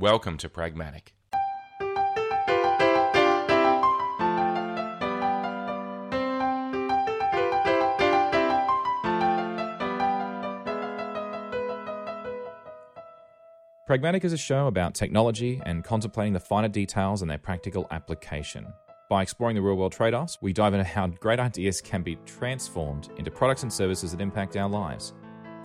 Welcome to Pragmatic. Pragmatic is a show about technology and contemplating the finer details and their practical application. By exploring the real world trade offs, we dive into how great ideas can be transformed into products and services that impact our lives.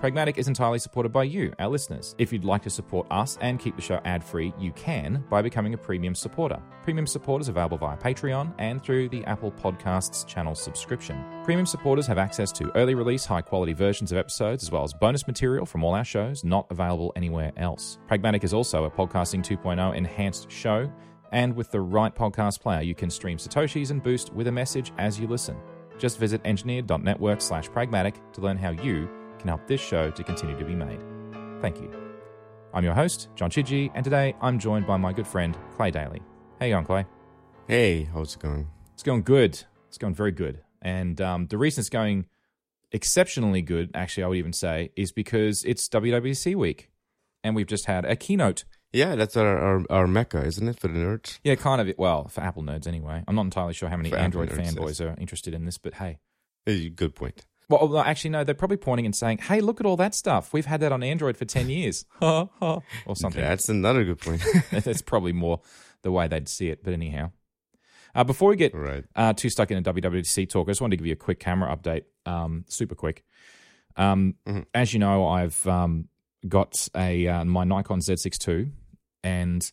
Pragmatic is entirely supported by you, our listeners. If you'd like to support us and keep the show ad free, you can by becoming a premium supporter. Premium support is available via Patreon and through the Apple Podcasts channel subscription. Premium supporters have access to early release, high quality versions of episodes, as well as bonus material from all our shows not available anywhere else. Pragmatic is also a Podcasting 2.0 enhanced show, and with the right podcast player, you can stream Satoshis and Boost with a message as you listen. Just visit engineer.network slash pragmatic to learn how you can help this show to continue to be made. Thank you. I'm your host, John Chidgey, and today I'm joined by my good friend, Clay Daly. How you going, Clay? Hey, how's it going? It's going good. It's going very good. And um, the reason it's going exceptionally good, actually, I would even say, is because it's WWDC week. And we've just had a keynote. Yeah, that's our, our, our mecca, isn't it, for the nerds? Yeah, kind of. Well, for Apple nerds anyway. I'm not entirely sure how many For Android fanboys are interested in this, but hey. Hey, Good point. Well, well, actually, no, they're probably pointing and saying, hey, look at all that stuff. We've had that on Android for 10 years. or something. That's another good point. That's probably more the way they'd see it. But anyhow, uh, before we get right. uh, too stuck in a WWDC talk, I just wanted to give you a quick camera update, um, super quick. Um, Mhm. As you know, I've um, got a uh, my Nikon Z6 II, and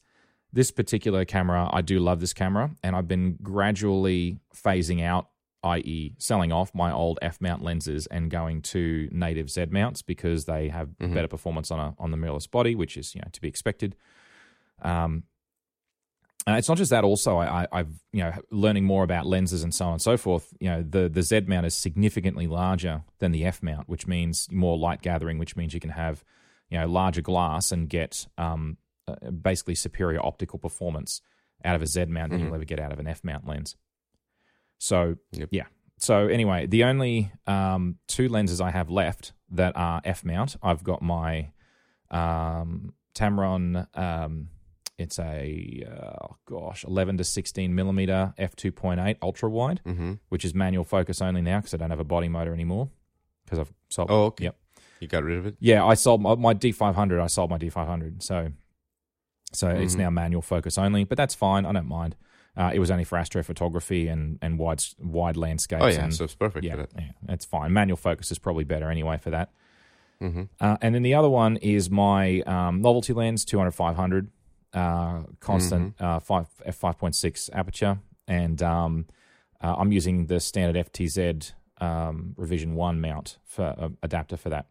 this particular camera, I do love this camera, and I've been gradually phasing out, i.e., selling off my old f mount lenses and going to native Z mounts because they have Mhm. better performance on a on the mirrorless body, which is you know to be expected. Um, uh, it's not just that. Also, I, I, I've you know learning more about lenses and so on and so forth. You know, the the Z mount is significantly larger than the F mount, which means more light gathering, which means you can have you know larger glass and get um, uh, basically superior optical performance out of a Z mount than Mhm. you'll ever get out of an F mount lens. So Yep. yeah. So anyway, the only um, two lenses I have left that are F mount, I've got my um, Tamron. Um, it's a uh, oh gosh, eleven to sixteen millimeter f two point eight ultra wide, Mm-hmm. which is manual focus only now because I don't have a body motor anymore because I've sold. Oh, okay. Yep. You got rid of it? Yeah, I sold my, my D500. I sold my D500, so so it's Mhm. now manual focus only. But that's fine. I don't mind. Uh, it was only for astrophotography and and wide wide landscapes. Oh, yeah, and, so it's perfect yeah, for that. yeah, that's fine. Manual focus is probably better anyway for that. Mm-hmm. Uh, and then the other one is my um, novelty lens, 200 500, uh, constant uh, five f five point six aperture, and um, uh, I'm using the standard FTZ um, revision one mount for uh, adapter for that.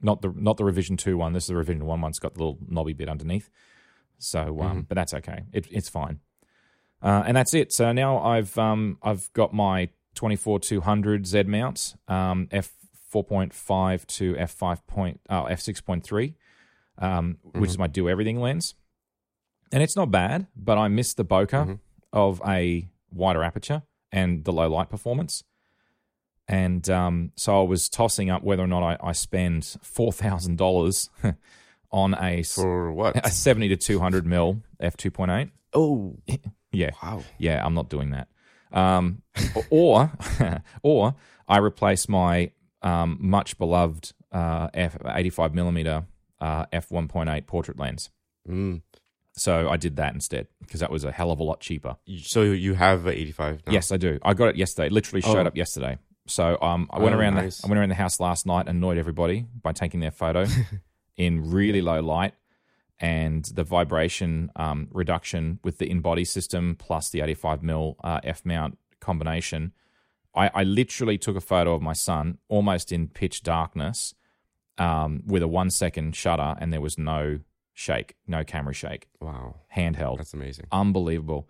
Not the not the revision two one. This is the revision one one. It's got the little knobby bit underneath. So, um, Mhm. but that's okay. It, it's fine. Uh, and that's it. So now I've um, I've got my 24 200 Z mount, um, f 4.5 to f 5 point, oh, f 6.3, um, which is my do everything lens, and it's not bad. But I miss the bokeh Mhm. of a wider aperture and the low light performance. And um, so I was tossing up whether or not I, I spend four thousand dollars on a For what? a seventy to two hundred mil f two point eight. oh, Yeah, wow. yeah, I'm not doing that. Um, or or I replace my um, much beloved uh, f eighty five millimeter uh, f one point eight portrait lens. Mm. So I did that instead because that was a hell of a lot cheaper. So you have an 85 now? Yes, I do. I got it yesterday. It literally showed Oh. up yesterday. So um, I went Oh, around. nice. The, I went around the house last night and annoyed everybody by taking their photo in really low light and the vibration um, reduction with the in-body system plus the 85 mil uh, F mount combination. I, I literally took a photo of my son almost in pitch darkness um, with a one second shutter, and there was no shake, no camera shake, Wow. handheld That's amazing. unbelievable.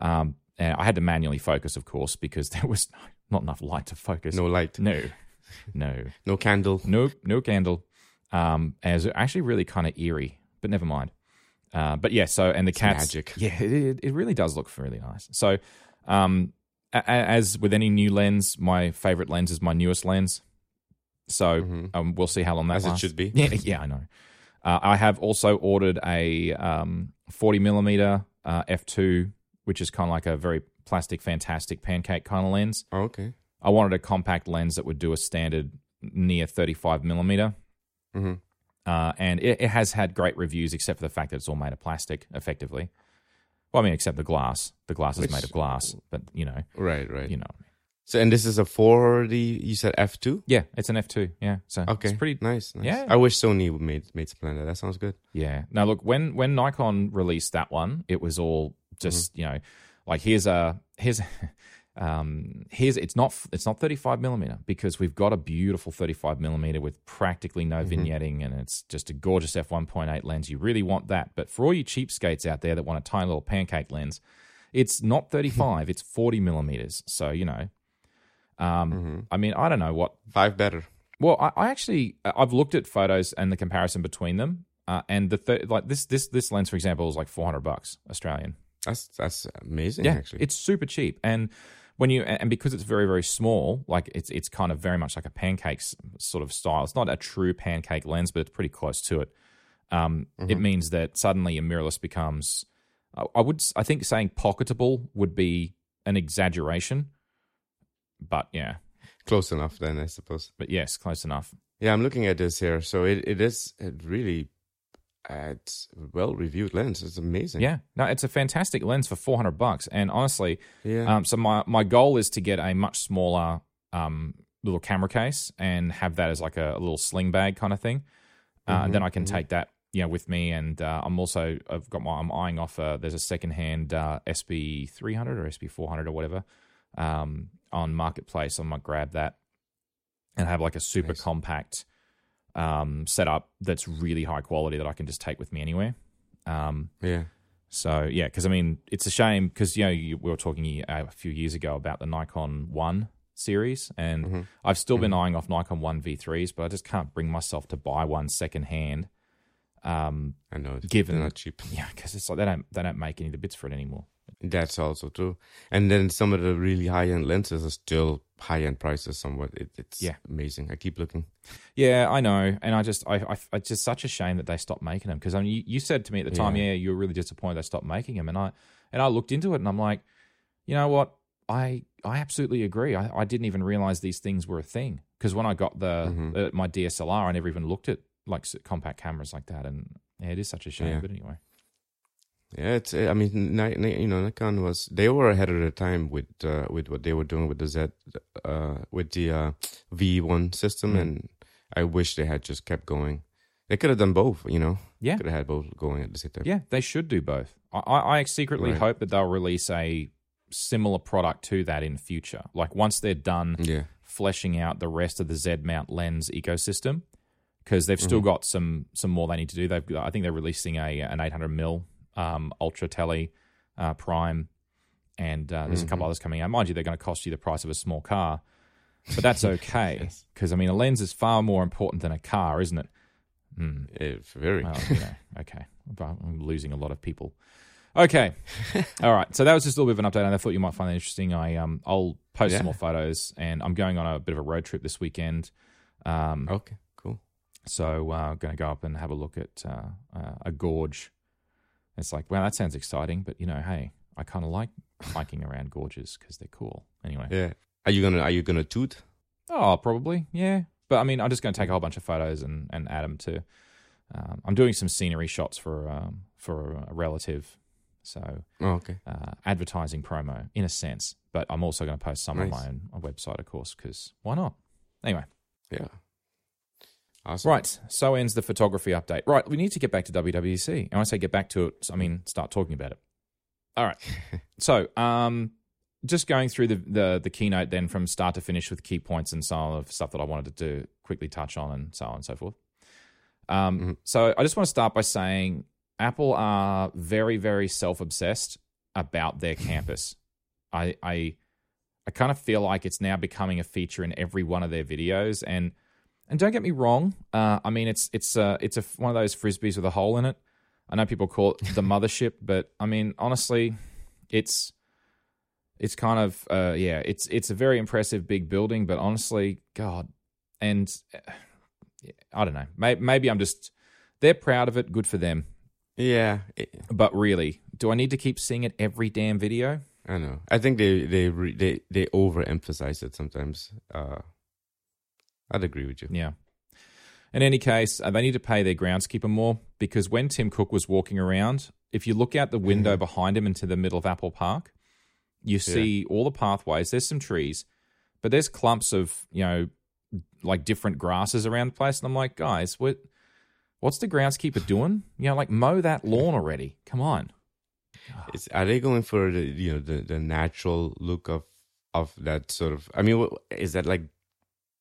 Um, and I had to manually focus, of course, because there was not enough light to focus. No light. no, no, No candle. no, no candle. Um, and it was actually really kind of eerie, but never mind. Uh, but yeah, so and the cats, magic. yeah, it, it really does look really nice. So, um, a- as with any new lens, my favorite lens is my newest lens. So Mhm. um, we'll see how long that As it should be. Yeah, yeah, I know. Uh, I have also ordered a um, 40 millimeter uh, f2, which is kind of like a very plastic, fantastic pancake kind of lens. Oh, okay. I wanted a compact lens that would do a standard near 35 millimeter. hmm Uh, and it, it has had great reviews, except for the fact that it's all made of plastic, effectively. Well, I mean, except the glass. The glass is made of glass, but you know, Right, right. you know. So, and this is a 40. You said f two. Yeah, it's an F2. Yeah, so Okay, it's pretty. nice, nice. Yeah. I wish Sony made made something like that. That sounds good. Yeah. Now, look, when when Nikon released that one, it was all just you know, like here's a here's. Um, here's it's not it's not 35 millimeter because we've got a beautiful 35 millimeter with practically no vignetting and it's just a gorgeous f1.8 lens. You really want that, but for all you cheapskates out there that want a tiny little pancake lens, it's not 35, it's 40 millimeters. So you know, um, I mean, I don't know what Five better. well, I, I actually I've looked at photos and the comparison between them, uh, and the th- like this this this lens, for example, is like four hundred bucks Australian. That's that's amazing. Yeah, actually. it's super cheap, and when you and because it's very very small, like it's it's kind of very much like a pancake sort of style. It's not a true pancake lens, but it's pretty close to it. Um, It means that suddenly a mirrorless becomes, I, I would i think saying pocketable would be an exaggeration, but yeah, Close enough then, I suppose. but yes, close enough. Yeah, I'm looking at this here. So it, it is it really it's well reviewed lens. It's amazing. Yeah, no, it's a fantastic lens for four hundred bucks. And honestly, Yeah. um, so my my goal is to get a much smaller um little camera case and have that as like a, a little sling bag kind of thing. Uh, Mhm, Then I can take that you know with me, and uh, I'm also I've got my I'm eyeing off. Uh, there's a secondhand uh, SB three hundred or SB four hundred or whatever um, on marketplace. I might grab that and have like a super Nice. compact um, setup that's really high quality that I can just take with me anywhere. Um, yeah. so yeah, because I mean, it's a shame because you know you, we were talking uh, a few years ago about the Nikon One series, and Mhm. I've still been eyeing off Nikon One V3s, but I just can't bring myself to buy one second hand. Um, I know. Given- they're not cheap. yeah, because it's like they don't they don't make any of the bits for it anymore. That's also true. And then some of the really high end lenses are still high end prices. Somewhat. It, it's Yeah. amazing. I keep looking. Yeah, I know, and I just I, I it's just such a shame that they stopped making them because I mean you, you said to me at the time, Yeah. yeah, you were really disappointed they stopped making them, and I and I looked into it and I'm like, you know what, I I absolutely agree. I, I didn't even realize these things were a thing because when I got the, Mhm. the my DSLR, I never even looked at like compact cameras like that, and yeah, it is such a shame. Yeah. But anyway, Yeah, it's. I mean, you know, Nikon was they were ahead of their time with uh, with what they were doing with the Z, uh, with the uh, V1 system, Mm. and I wish they had just kept going. They could have done both. You know, yeah, could have had both going at the same time. yeah, they should do both. I I, secretly Right. hope that they'll release a similar product to that in the future. Like once they're done Yeah. fleshing out the rest of the Z mount lens ecosystem because they've still got some some more they need to do. They've got, I think they're releasing a an 800 mil um, ultra tele uh, prime, and uh, there's a couple others coming out. Mind you, they're going to cost you the price of a small car, but that's okay Yes. because I mean a lens is far more important than a car, isn't it? Hmm. It's very. Well, you know, okay. But I'm losing a lot of people. Okay. All right. So that was just a little bit of an update, and I thought you might find that interesting. I um, I'll post Yeah. some more photos, and I'm going on a bit of a road trip this weekend. Um, okay. Cool. so uh, I'm going to go up and have a look at uh, uh, a gorge. It's like, wow, that sounds exciting, but you know, hey, I kind of like hiking around gorges because they're cool. Anyway, Yeah. Are you gonna Are you gonna toot? Oh, probably, yeah. But I mean, I'm just going to take a whole bunch of photos and, and add them to. Um, I'm doing some scenery shots for um, for a relative, so Oh, okay. uh, advertising promo in a sense. But I'm also going to post some on my own website, of course, because why not? Anyway, Yeah. Awesome. right. So ends the photography update. Right, we need to get back to WWC. And when I say get back to it, I mean start talking about it. All right. so, um, just going through the, the the keynote then from start to finish with key points and some of stuff that I wanted to do, quickly touch on and so on and so forth. Um, Mhm. So I just want to start by saying Apple are very very self obsessed about their campus. I I I kind of feel like it's now becoming a feature in every one of their videos and and don't get me wrong. Uh, I mean, it's it's uh, it's a, one of those frisbees with a hole in it. I know people call it the mothership, but I mean, honestly, it's it's kind of uh, yeah, it's it's a very impressive big building, but honestly, God, and uh, I don't know. Maybe, maybe I'm just they're proud of it. Good for them. Yeah, But really, do I need to keep seeing it every damn video? I know. I think they they they they overemphasize it sometimes. Uh, I'd agree with you. Yeah. In any case, uh, they need to pay their groundskeeper more because when Tim Cook was walking around, if you look out the window behind him into the middle of Apple Park, you see all the pathways. There's some trees, but there's clumps of you know like different grasses around the place, and I'm like, guys, what what's the groundskeeper doing? You know, like mow that lawn already. Come on. Is, are they going for the you know the, the natural look of of that sort of? I mean, is that like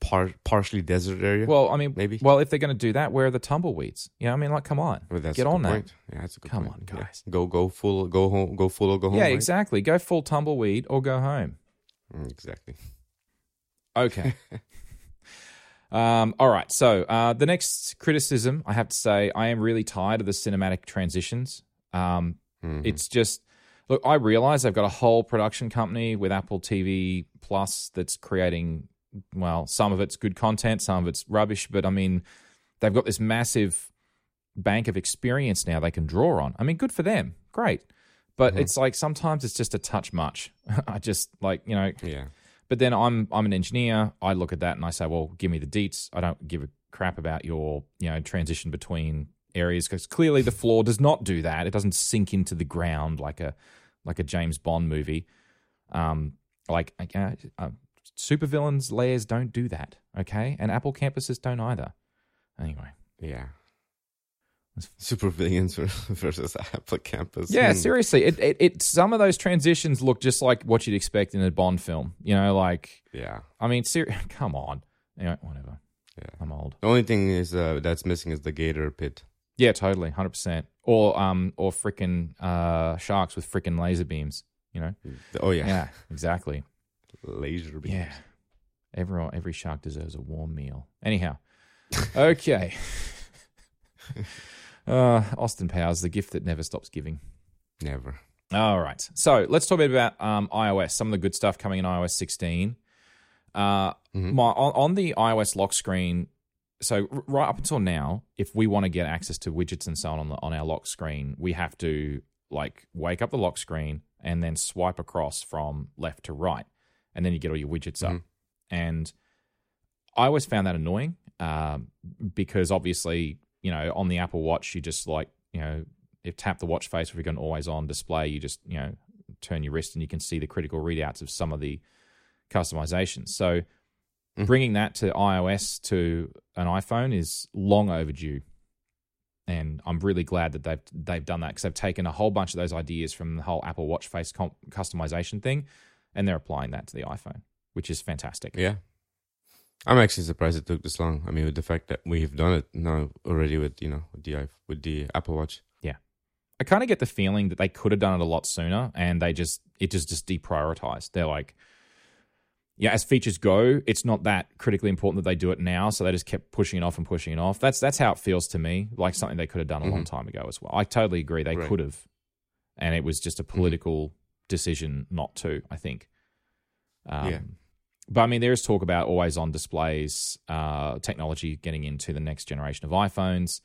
par, partially desert area? Well, I mean, Maybe. Well, if they're going to do that, where are the tumbleweeds? You know, I mean, like, come on, Well, that's get on that. point. Yeah, that's a good point. Come point. on, Yeah. guys. Go go full go home go full or go home. yeah, right? exactly. Go full tumbleweed or go home. Mm, Exactly. Okay. um, all right. So uh, the next criticism, I have to say, I am really tired of the cinematic transitions. Um, Mhm. It's just look. I realize they've got a whole production company with Apple TV Plus that's creating. Well, some of it's good content, some of it's rubbish. But I mean, they've got this massive bank of experience now they can draw on. I mean, good for them. Great. But it's like sometimes it's just a touch much. I just like you know yeah. but then I'm I'm an engineer. I look at that and I say, well, give me the deets. I don't give a crap about your you know transition between areas because clearly the floor does not do that. It doesn't sink into the ground like a like a James Bond movie. Um, like uh, supervillains layers don't do that. Okay, and Apple campuses don't either. Anyway, Yeah. Super villains versus Apple Campus. yeah, Hmm. seriously, it, it it some of those transitions look just like what you'd expect in a Bond film. You know, like Yeah. I mean, ser- come on. Anyway, whatever. Yeah. I'm old. The only thing is uh, that's missing is the gator pit. Yeah, totally, hundred percent. Or um, or freaking uh, sharks with freaking laser beams. You know? Oh yeah. Yeah, exactly. Laser beam. Yeah. Everyone, every shark deserves a warm meal. Anyhow, okay. uh, Austin Powers, the gift that never stops giving. Never. All right. So let's talk a bit about um, iOS. Some of the good stuff coming in iOS 16. Uh, Mhm. my on, on the iOS lock screen. So r- right up until now, if we want to get access to widgets and so on on, the, on our lock screen, we have to like wake up the lock screen and then swipe across from left to right, and then you get all your widgets up. Mhm. And I always found that annoying um, because obviously, you know, on the Apple Watch, you just like, you know, if tap the watch face, if you've got an always on display, you just, you know, turn your wrist and you can see the critical readouts of some of the customizations. So Mhm. bringing that to iOS to an iPhone is long overdue. And I'm really glad that they've they've done that because they've taken a whole bunch of those ideas from the whole Apple Watch face com- customization thing, and they're applying that to the iPhone, which is fantastic. Yeah. I'm actually surprised it took this long. I mean, with the fact that we've done it now already with you know with the with the Apple Watch. Yeah, I kind of get the feeling that they could have done it a lot sooner, and they just it just just deprioritized. They're like, yeah, as features go, it's not that critically important that they do it now, so they just kept pushing it off and pushing it off. That's that's how it feels to me, like something they could have done a long mm-hmm. time ago as well. I totally agree, they Right. could have, and it was just a mm-hmm. political decision not to. I think. Um, Yeah. But I mean, there is talk about always on displays, uh, technology getting into the next generation of iPhones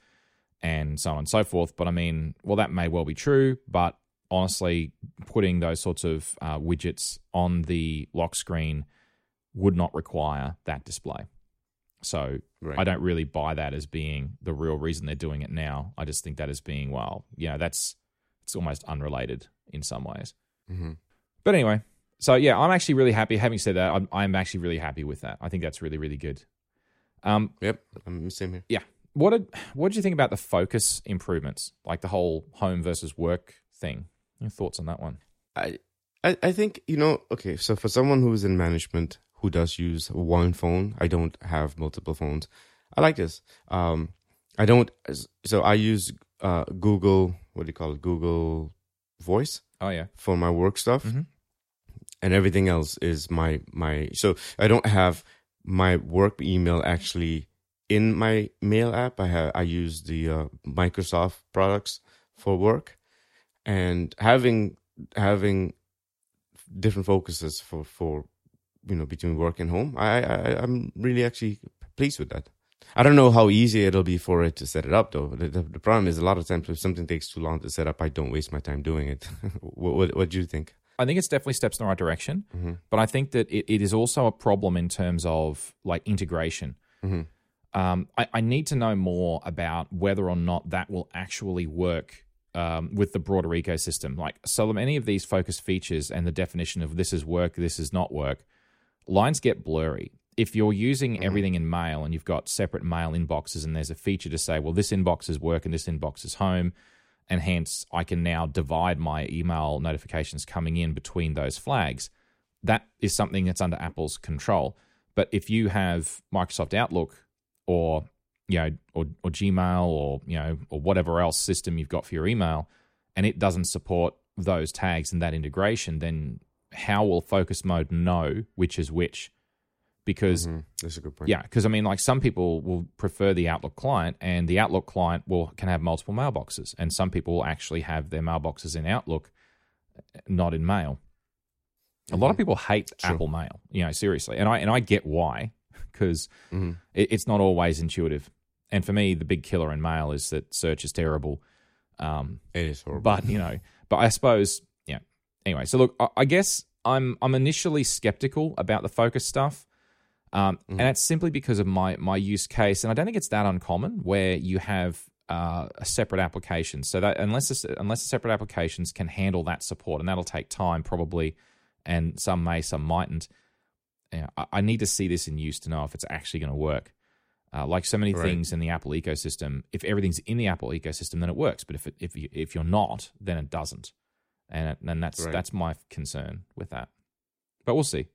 and so on and so forth. But I mean, well, that may well be true, but honestly, putting those sorts of uh, widgets on the lock screen would not require that display. So Right. I don't really buy that as being the real reason they're doing it now. I just think that as being, well, you know, that's it's almost unrelated in some ways. Hmm But anyway, so yeah, I'm actually really happy. Having said that, I'm, I'm actually really happy with that. I think that's really, really good. Um, Yep. I'm same here. yeah. What did what did you think about the focus improvements, like the whole home versus work thing? Your thoughts on that one? I, I I think you know. Okay, so for someone who is in management who does use one phone, I don't have multiple phones. I like this. Um, I don't. So I use uh Google. What do you call it? Google Voice Oh yeah, for my work stuff, Mhm. and everything else is my my. So I don't have my work email actually in my mail app. I have I use the uh, Microsoft products for work, and having having different focuses for for you know between work and home. I, I I'm really actually pleased with that. I don't know how easy it'll be for it to set it up, though. The, the, the problem is a lot of times if something takes too long to set up, I don't waste my time doing it. what, what, what do you think? I think it's definitely steps in the right direction, mm-hmm. but I think that it, it is also a problem in terms of like integration. Mm-hmm. Um, I, I, need to know more about whether or not that will actually work um, with the broader ecosystem. Like, so many of these focus features and the definition of this is work, this is not work, lines get blurry if you're using mm-hmm. everything in mail and you've got separate mail inboxes and there's a feature to say, well, this inbox is work and this inbox is home, and hence I can now divide my email notifications coming in between those flags, that is something that's under Apple's control. But if you have Microsoft Outlook or you know or, or Gmail or you know or whatever else system you've got for your email, and it doesn't support those tags and that integration, then how will focus mode know which is which? Because mm-hmm. that's a good point. Yeah, because I mean, like some people will prefer the Outlook client, and the Outlook client will can have multiple mailboxes, and some people will actually have their mailboxes in Outlook, not in Mail. Mm-hmm. A lot of mm-hmm. people hate True. Apple Mail, you know, seriously, and I and I get why, because mm-hmm. it, it's not always intuitive. And for me, the big killer in Mail is that search is terrible. Um, it is horrible, but you know, but I suppose, yeah. Anyway, so look, I, I guess I'm I'm initially skeptical about the focus stuff um, mm-hmm. And that's simply because of my my use case, and I don't think it's that uncommon where you have uh, a separate application. So that unless unless the separate applications can handle that support, and that'll take time probably, and some may, some mightn't. Yeah, I, I need to see this in use to know if it's actually going to work. Uh, like so many right. things in the Apple ecosystem, if everything's in the Apple ecosystem, then it works. But if it, if you, if you're not, then it doesn't, and and that's right. that's my concern with that. But we'll see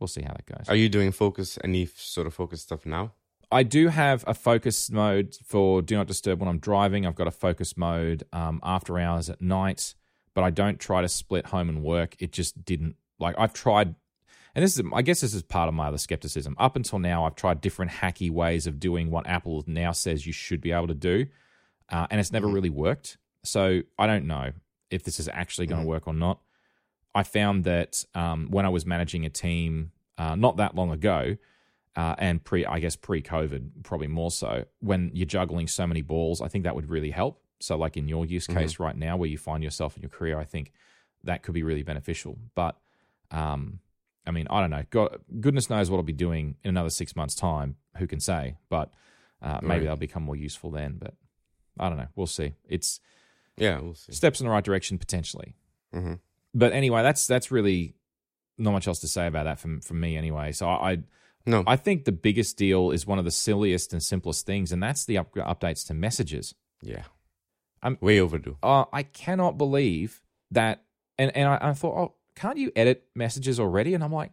we'll see how that goes. Are you doing focus any sort of focus stuff now? I do have a focus mode for do not disturb when I'm driving. I've got a focus mode um, after hours at night, but I don't try to split home and work. It just didn't like I've tried, and this is I guess this is part of my other skepticism. Up until now, I've tried different hacky ways of doing what Apple now says you should be able to do, uh, and it's never mm. really worked. So I don't know if this is actually going to mm. work or not. I found that um, when I was managing a team uh, not that long ago, uh, and pre, I guess pre-COVID, probably more so, when you're juggling so many balls, I think that would really help. So, like in your use case mm-hmm. right now, where you find yourself in your career, I think that could be really beneficial. But, um, I mean, I don't know. God, goodness knows what I'll be doing in another six months' time. Who can say? But uh, maybe right. they'll become more useful then. But I don't know. We'll see. It's yeah, we'll see. Steps in the right direction potentially. Mm-hmm but anyway, that's that's really not much else to say about that from from me anyway. So I, I no, I think the biggest deal is one of the silliest and simplest things, and that's the up, updates to messages. Yeah, I'm way overdue. Uh, I cannot believe that, and and I, I thought, oh, can't you edit messages already? And I'm like,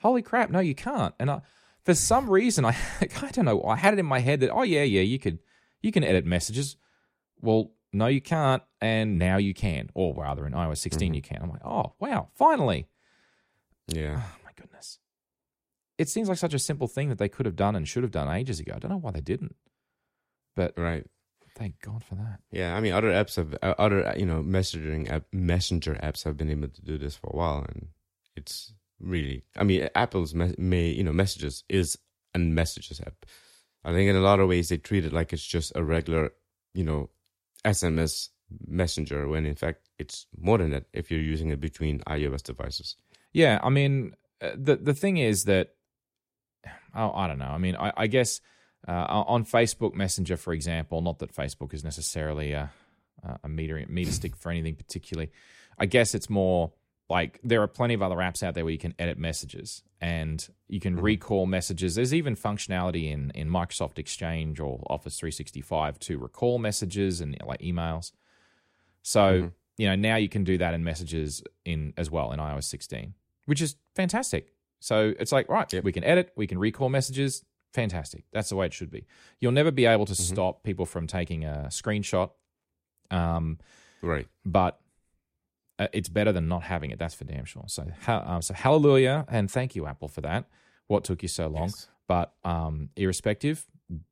holy crap, no, you can't. And I, for some reason, I I don't know, I had it in my head that oh yeah, yeah, you could you can edit messages. Well, no, you can't, and now you can, or rather, in iOS 16 mm-hmm. you can. I'm like, oh wow, finally. Yeah. Oh, my goodness. It seems like such a simple thing that they could have done and should have done ages ago. I don't know why they didn't. But right. Thank God for that. Yeah, I mean, other apps have uh, other you know messaging app, messenger apps have been able to do this for a while, and it's really. I mean, Apple's me- may you know messages is a messages app. I think in a lot of ways they treat it like it's just a regular you know SMS messenger when in fact it's more than that if you're using it between iOS devices. Yeah, I mean uh, the the thing is that oh, I don't know. I mean, I, I guess uh, on Facebook Messenger, for example, not that Facebook is necessarily a a meter meter stick for anything particularly. I guess it's more like there are plenty of other apps out there where you can edit messages and you can mm-hmm. recall messages. There's even functionality in in Microsoft Exchange or Office 365 to recall messages and like emails. So mm-hmm. you know now you can do that in messages in as well in iOS 16, which is fantastic. So it's like right, yep. we can edit, we can recall messages. Fantastic. That's the way it should be. You'll never be able to mm-hmm. stop people from taking a screenshot. Um, right. But uh, it's better than not having it. That's for damn sure. So, uh, so hallelujah and thank you, Apple, for that. What took you so long? Yes. But um, irrespective,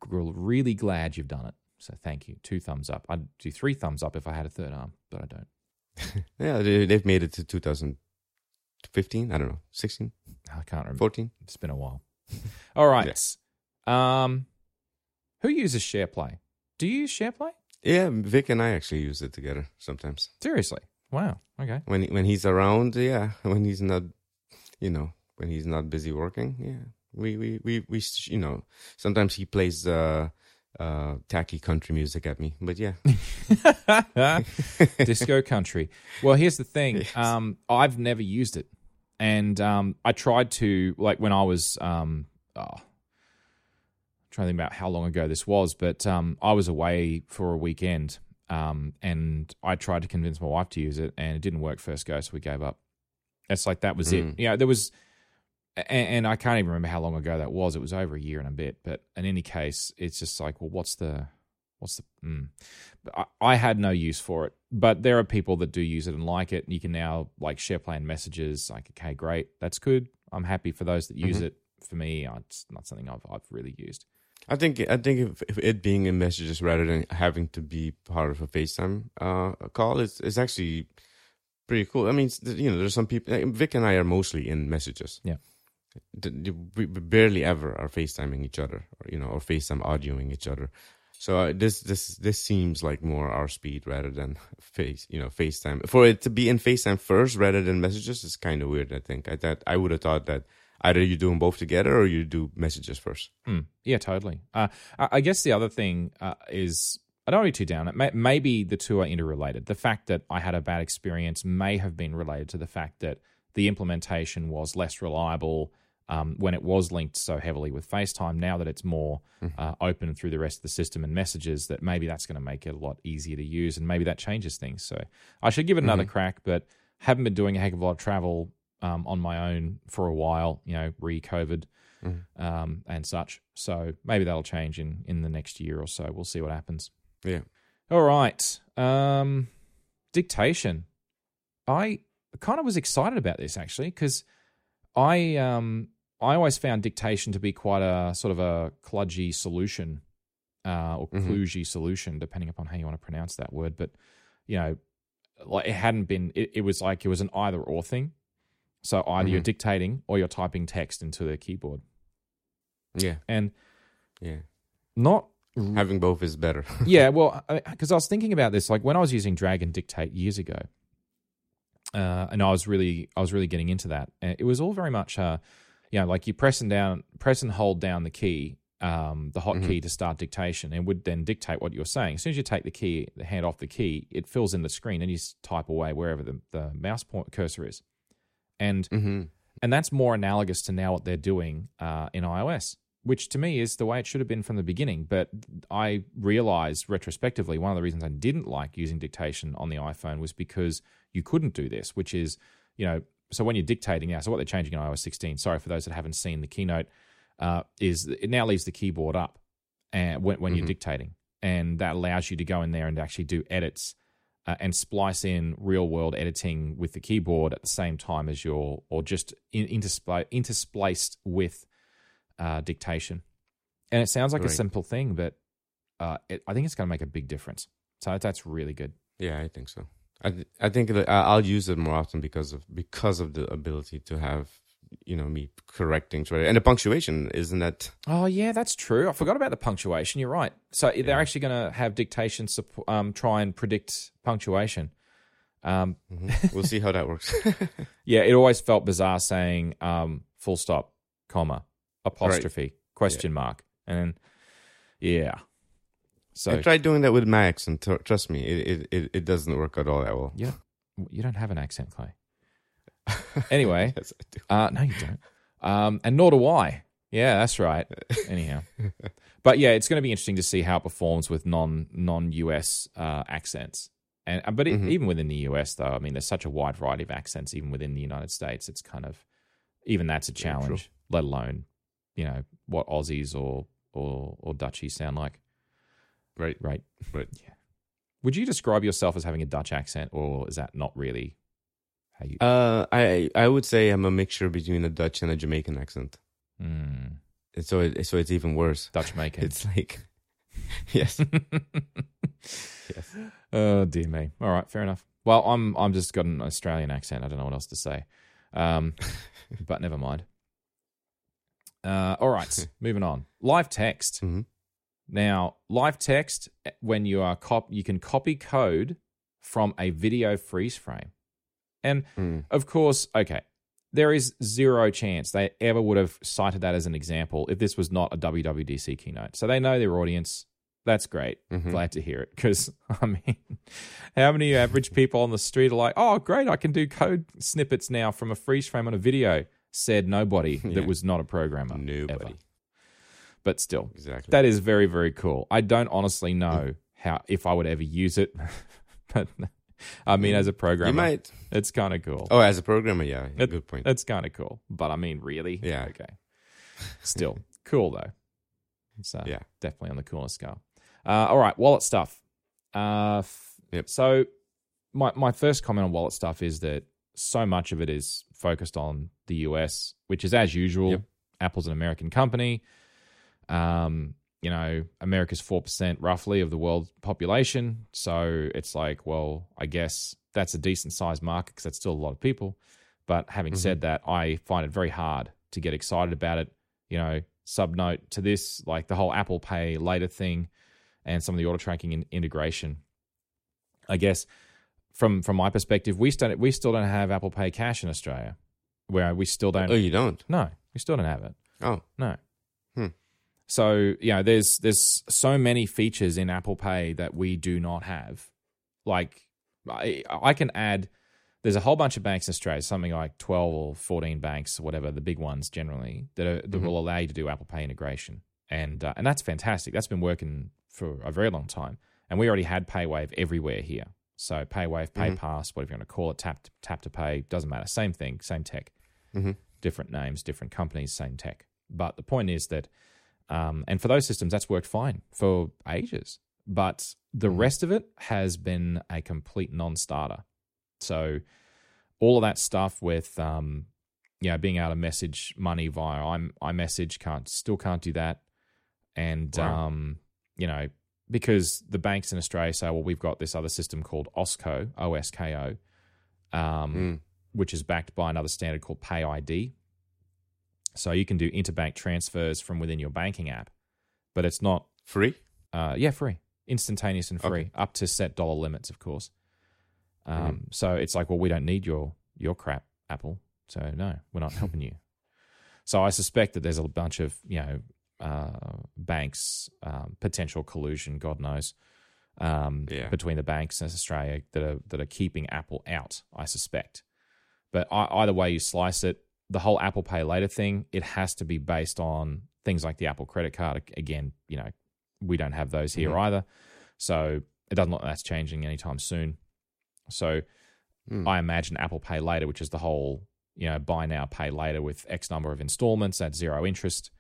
really glad you've done it. So thank you. Two thumbs up. I'd do three thumbs up if I had a third arm, but I don't. yeah, they've made it to 2015. I don't know, 16. I can't remember. 14. It's been a while. All right. Yes. Um, Who uses SharePlay? Do you use SharePlay? Yeah, Vic and I actually use it together sometimes. Seriously? Wow. Okay. When when he's around, yeah. When he's not, you know, when he's not busy working, yeah. We we we we you know, sometimes he plays uh uh tacky country music at me, but yeah. Disco country. Well, here's the thing. Yes. Um, I've never used it, and um, I tried to like when I was um, oh, trying to think about how long ago this was, but um, I was away for a weekend, um, and I tried to convince my wife to use it, and it didn't work first go, so we gave up. It's like that was it. Mm. You know, there was, and, and I can't even remember how long ago that was. It was over a year and a bit, but in any case, it's just like, well, what's the what's the mm. But I, I had no use for it but there are people that do use it and like it and you can now like share plan messages like okay great that's good i'm happy for those that use Mhm. it for me uh, it's not something i've, I've really used I think I think if, if it being in messages rather than having to be part of a FaceTime uh, call is is actually pretty cool. I mean, you know, there's some people. Vic and I are mostly in messages. Yeah. The- the- we we barely ever are FaceTiming each other, or you know, or FaceTime audioing each other. So uh, this this this seems like more our speed rather than face you know FaceTime. For it to be in FaceTime first rather than messages is kind of weird. I think I that I would have thought that either you do them both together or you do messages first. Hmm. yeah totally uh, I, guess the other thing uh, is i don't want to be too down it may, maybe the two are interrelated the fact that i had a bad experience may have been related to the fact that the implementation was less reliable um, when it was linked so heavily with FaceTime, now that it's more uh, open through the rest of the system and messages, that maybe that's going to make it a lot easier to use, and maybe that changes things. So I should give it another crack, but haven't been doing a heck of a lot of travel um, on my own for a while, you know, re-COVID um, and such. So maybe that'll change in in the next year or so. We'll see what happens. Yeah. All right. Um, dictation. I kind of was excited about this actually because I um I always found dictation to be quite a sort of a kludgy solution uh, or Mhm. solution, depending upon how you want to pronounce that word. But you know, like it hadn't been. It, it was like it was an either or thing. So either you're Mhm. dictating or you're typing text into the keyboard, Yeah, and yeah. not Having both is better. yeah, well, because I was thinking about this, like when I was using Dragon Dictate years ago, uh, and I was really, I was really getting into that. And it was all very much, uh, you know, like you press and down, press and hold down the key, um, the hot key to start dictation, and would then dictate what you're saying. As soon as you take the key, the hand off the key, it fills in the screen, and you just type away wherever the the mouse point cursor is, and hmm and that's more analogous to now what they're doing uh, in iOS, which to me is the way it should have been from the beginning. But I realized retrospectively one of the reasons I didn't like using dictation on the iPhone was because you couldn't do this, which is, you know, so when you're dictating now, so what they're changing in iOS 16, sorry for those that haven't seen the keynote, uh, is it now leaves the keyboard up and when, when you're Mhm. dictating. And that allows you to go in there and actually do edits uh, and splice in real world editing with the keyboard at the same time as your, or just in, interspla- interspliced with uh, dictation. And it sounds like a simple thing, but uh, it, I think it's going to make a big difference. So that's really good. Yeah, I think so. I th- I think that I'll use it more often because of because of the ability to have you know me correcting and the punctuation isn't that Oh yeah, that's true. I forgot about the punctuation. You're right. So they're actually going to have dictation supp- um, try and predict punctuation. Um, Mhm. we'll see how that works. yeah, it always felt bizarre saying um, full stop, comma, apostrophe, question mark, and yeah. So I tried doing that with my accent. tr- Trust me, it, it it it doesn't work at all that well. yeah, you don't have an accent, Clay. Anyway, Yes, I do. Uh, no, you don't. Um, and nor do I. Yeah, that's right. Anyhow, but yeah, it's going to be interesting to see how it performs with non non US uh, accents. And uh, but it, Mhm. even within the US, though, I mean, there's such a wide variety of accents. Even within the United States, it's kind of even that's a Yeah, challenge. let alone you know what Aussies or or or Dutchies sound like. Right. Right. Right. Yeah. Would you describe yourself as having a Dutch accent, or is that not really how you? Uh, I I would say I'm a mixture between a Dutch and a Jamaican accent. And so it, so it's even worse. Dutch making. It's like yes. yes. Oh dear me. All right, fair enough. Well, I'm I'm just got an Australian accent. I don't know what else to say. Um, but never mind. Uh, all right, moving on. Live text. Mhm. Now, live text when you are cop you can copy code from a video freeze frame. And Mm. of course, okay, there is zero chance they ever would have cited that as an example if this was not a WWDC keynote. So they know their audience. That's great. Mhm. Glad to hear it. Because, I mean, how many average people on the street are like, oh, great, I can do code snippets now from a freeze frame on a video? Said nobody Yeah. that was not a programmer. Nobody. Ever. But still, Exactly. that is very, very cool. I don't honestly know how, if I would ever use it. but, I mean, as a programmer, you might. it's kind of cool. Oh, as a programmer, yeah. It- good point. It's kind of cool. But I mean, really? Yeah. Okay. Still cool, though. Uh, Yeah. definitely on the coolest scale. Uh, all right, wallet stuff. Uh, f- Yep. So, my, my first comment on wallet stuff is that so much of it is focused on the US, which is as usual. Yep. Apple's an American company. Um, you know, America's 4% roughly of the world population. So it's like, well, I guess that's a decent sized market because that's still a lot of people. But having Mhm. said that, I find it very hard to get excited about it. You know, sub note to this, like the whole Apple Pay later thing and some of the auto tracking in- integration. I guess from from my perspective, we still we still don't have Apple Pay Cash in Australia, where we still don't. oh, you don't? no, we still don't have it. Oh, No. Hmm. So you know, there's there's so many features in Apple Pay that we do not have. Like I, I can add. There's a whole bunch of banks in Australia, something like twelve or fourteen banks, or whatever the big ones generally that are, that Mhm. will allow you to do Apple Pay integration, and uh, and that's fantastic. That's been working for a very long time, and we already had PayWave everywhere here. So PayWave, Mhm. PayPass, whatever you want to call it, tap tap to pay doesn't matter. Same thing, same tech Mhm. different names, different companies, same tech. But the point is that, um, and for those systems, that's worked fine for ages. But the Mhm. rest of it has been a complete non-starter. So all of that stuff with, um, you know, being able to message money via i iMessage can't still can't do that, and Wow. um, you know, because the banks in Australia say, well, we've got this other system called Osko, O S K O, um, Mm. which is backed by another standard called PayID. So you can do interbank transfers from within your banking app, but it's not, free? uh, yeah, free, instantaneous and free, Okay. up to set dollar limits, of course. Um, Mm-hmm. So it's like, well, we don't need your your crap, Apple. So no, we're not helping you. So I suspect that there's a bunch of you know uh, banks, um, potential collusion, God knows, um, Yeah. between the banks in Australia that are that are keeping Apple out. I suspect, but I, either way you slice it, the whole Apple Pay later thing, it has to be based on things like the Apple credit card. Again, you know, we don't have those here Mhm. either, so it doesn't look like that's changing anytime soon. So Mm. I imagine Apple Pay later, which is the whole you know buy now pay later with X number of installments at zero interest,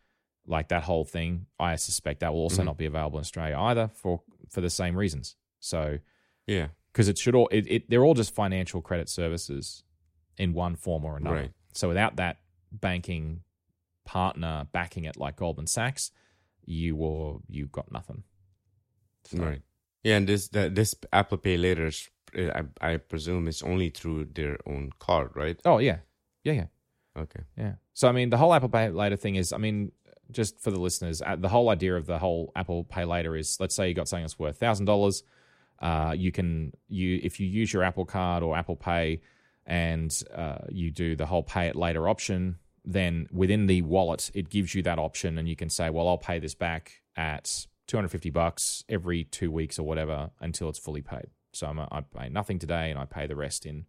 like that whole thing. I suspect that will also Mhm. not be available in Australia either for for the same reasons. So Yeah. because it should all it, it they're all just financial credit services in one form or another. Right. So without that banking partner backing it like Goldman Sachs, you will you've got nothing. So- Right. Yeah, and this that this Apple Pay later, is, I, I presume, is only through their own card, right? Oh yeah, yeah, yeah. Okay. Yeah. So I mean, the whole Apple Pay Later thing is, I mean, just for the listeners, uh, the whole idea of the whole Apple Pay Later is, let's say you got something that's worth thousand dollars, uh, you can you if you use your Apple Card or Apple Pay, and uh, you do the whole Pay It Later option, then within the wallet it gives you that option, and you can say, well, I'll pay this back at two hundred fifty bucks every two weeks or whatever until it's fully paid. So I'm I pay nothing today, and I pay the rest in,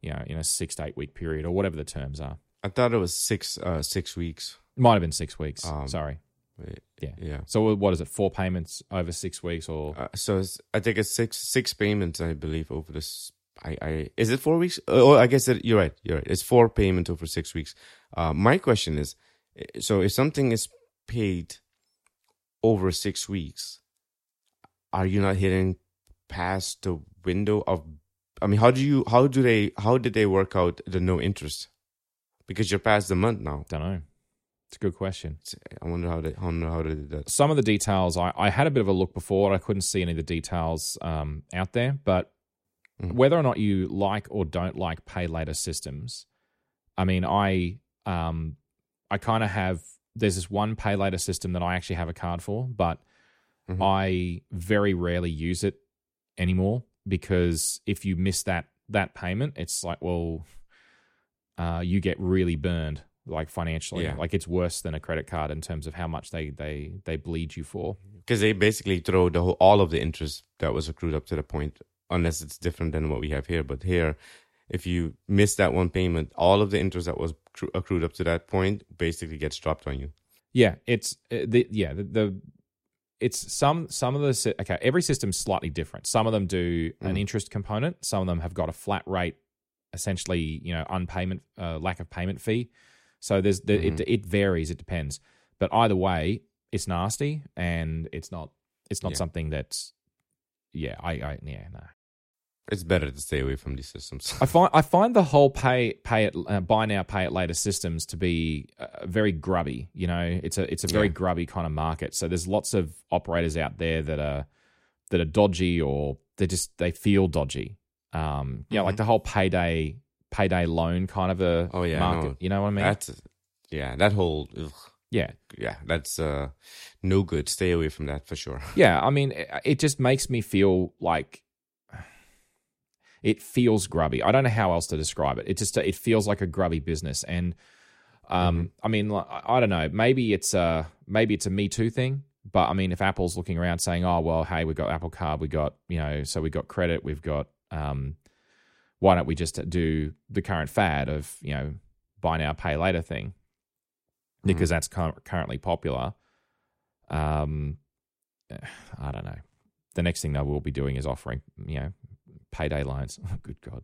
you know, in a six to eight week period or whatever the terms are. I thought it was six uh six weeks. Might have been six weeks. Um, Sorry. Yeah. Yeah. So what is it? Four payments over six weeks, or Uh, so it's, I think it's six six payments, I believe, over this. I, I is it four weeks? Oh, I guess that you're right. You're right. It's four payments over six weeks. Uh, my question is, eh, so if something is paid over six weeks, are you not hitting past the window of? I mean, how do you? How do they? How did they work out the no interest? Because you're past the month now. don't know. It's a good question. I wonder how they. I wonder how they did that. Some of the details, I, I had a bit of a look before. I couldn't see any of the details um, out there, but Mhm. whether or not you like or don't like pay later systems, I mean, I um, I kind of have. There's this one pay later system that I actually have a card for, but Mhm. I very rarely use it anymore because if you miss that that payment, it's like, well, uh, you get really burned like financially. Yeah. Like it's worse than a credit card in terms of how much they they they bleed you for. because they basically throw the whole, all of the interest that was accrued up to the point, unless it's different than what we have here. But here, if you miss that one payment, all of the interest that was accrued up to that point basically gets dropped on you. Yeah, it's uh, the yeah the, the it's some some of the okay every system's slightly different. Some of them do an Mm. interest component. Some of them have got a flat rate, essentially you know unpayment uh, lack of payment fee. So there's the, it it varies. It depends. But either way, it's nasty and it's not it's not Yeah. something that's yeah I, I yeah no. It's better to stay away from these systems. I find I find the whole pay pay it uh, buy now pay it later systems to be uh, very grubby. You know, it's a it's a very Yeah. grubby kind of market. So there's lots of operators out there that are that are dodgy or they just they feel dodgy. Um, you know, like the whole payday payday loan kind of a Oh, yeah, market. no. You know what I mean? That's yeah, that whole ugh, yeah, yeah, that's uh no good. Stay away from that for sure. yeah. I mean, it, it just makes me feel like it feels grubby. I don't know how else to describe it. It just it feels like a grubby business, and um, I mean, I I don't know. Maybe it's a maybe it's a Me Too thing, but I mean, if Apple's looking around saying, "Oh well, hey, we've got Apple Card, we got you know, so we got credit, we've got um, why don't we just do the current fad of you know, buy now, pay later thing?" Because that's currently popular. Um, I don't know. The next thing they will be doing is offering, you know, payday loans. Oh, good God.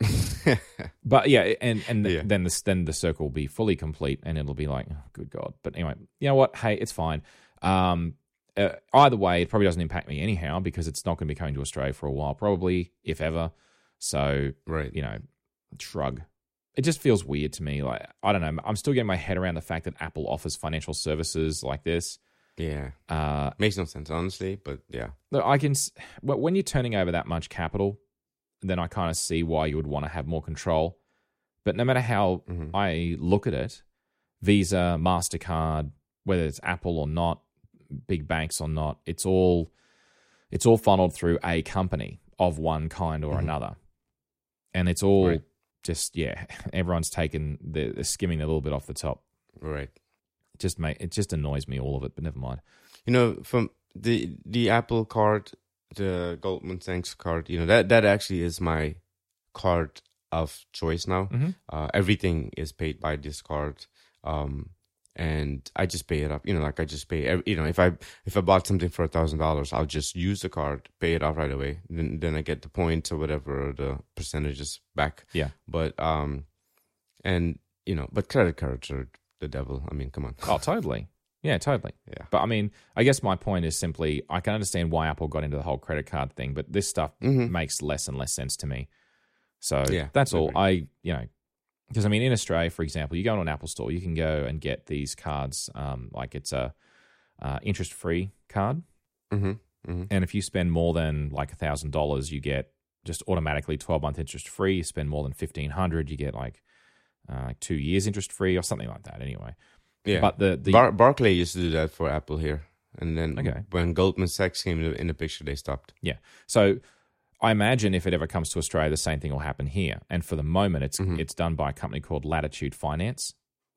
But yeah, and and Yeah. then the then the circle will be fully complete, and it'll be like, oh, good God. But anyway, you know what? Hey, it's fine. Um, uh, either way, it probably doesn't impact me anyhow because it's not going to be coming to Australia for a while, probably if ever. So right. you know, shrug. It just feels weird to me. Like I don't know. I'm still getting my head around the fact that Apple offers financial services like this. Yeah. Uh, Makes no sense, honestly, but yeah. Look, I can. When you're turning over that much capital, then I kind of see why you would want to have more control. But no matter how Mhm. I look at it, Visa, Mastercard, whether it's Apple or not, big banks or not, it's all it's all funneled through a company of one kind or Mhm. another, and it's all Right. just yeah. Everyone's taken they're, they're skimming a little bit off the top. Right. It just make it just annoys me all of it. But never mind. You know, from the the Apple card, the Goldman Sachs card, you know, that that actually is my card of choice now. Mhm. Uh, everything is paid by this card. Um and I just pay it up. You know, like I just pay. Every, you know, if I if I bought something for a thousand dollars, I'll just use the card, pay it off right away. Then then I get the points or whatever or the percentages back. Yeah. But um, and you know, but credit cards are the devil. I mean, come on. Oh, totally. Yeah, totally. Yeah. But I mean, I guess my point is simply I can understand why Apple got into the whole credit card thing, but this stuff Mhm. makes less and less sense to me. So Yeah, that's all. I, you know, because I mean, in Australia, for example, you go to an Apple store, you can go and get these cards, um, like it's a uh, interest free card. Mm-hmm. Mm-hmm. And if you spend more than like a thousand dollars, you get just automatically twelve month interest free. You spend more than fifteen hundred, you get like uh, like two years interest free or something like that. Anyway, Yeah. but the the Bar- Barclay used to do that for Apple here, and then Okay. when Goldman Sachs came in the picture, they stopped. Yeah. So I imagine if it ever comes to Australia, the same thing will happen here. And for the moment, it's Mhm. it's done by a company called Latitude Finance,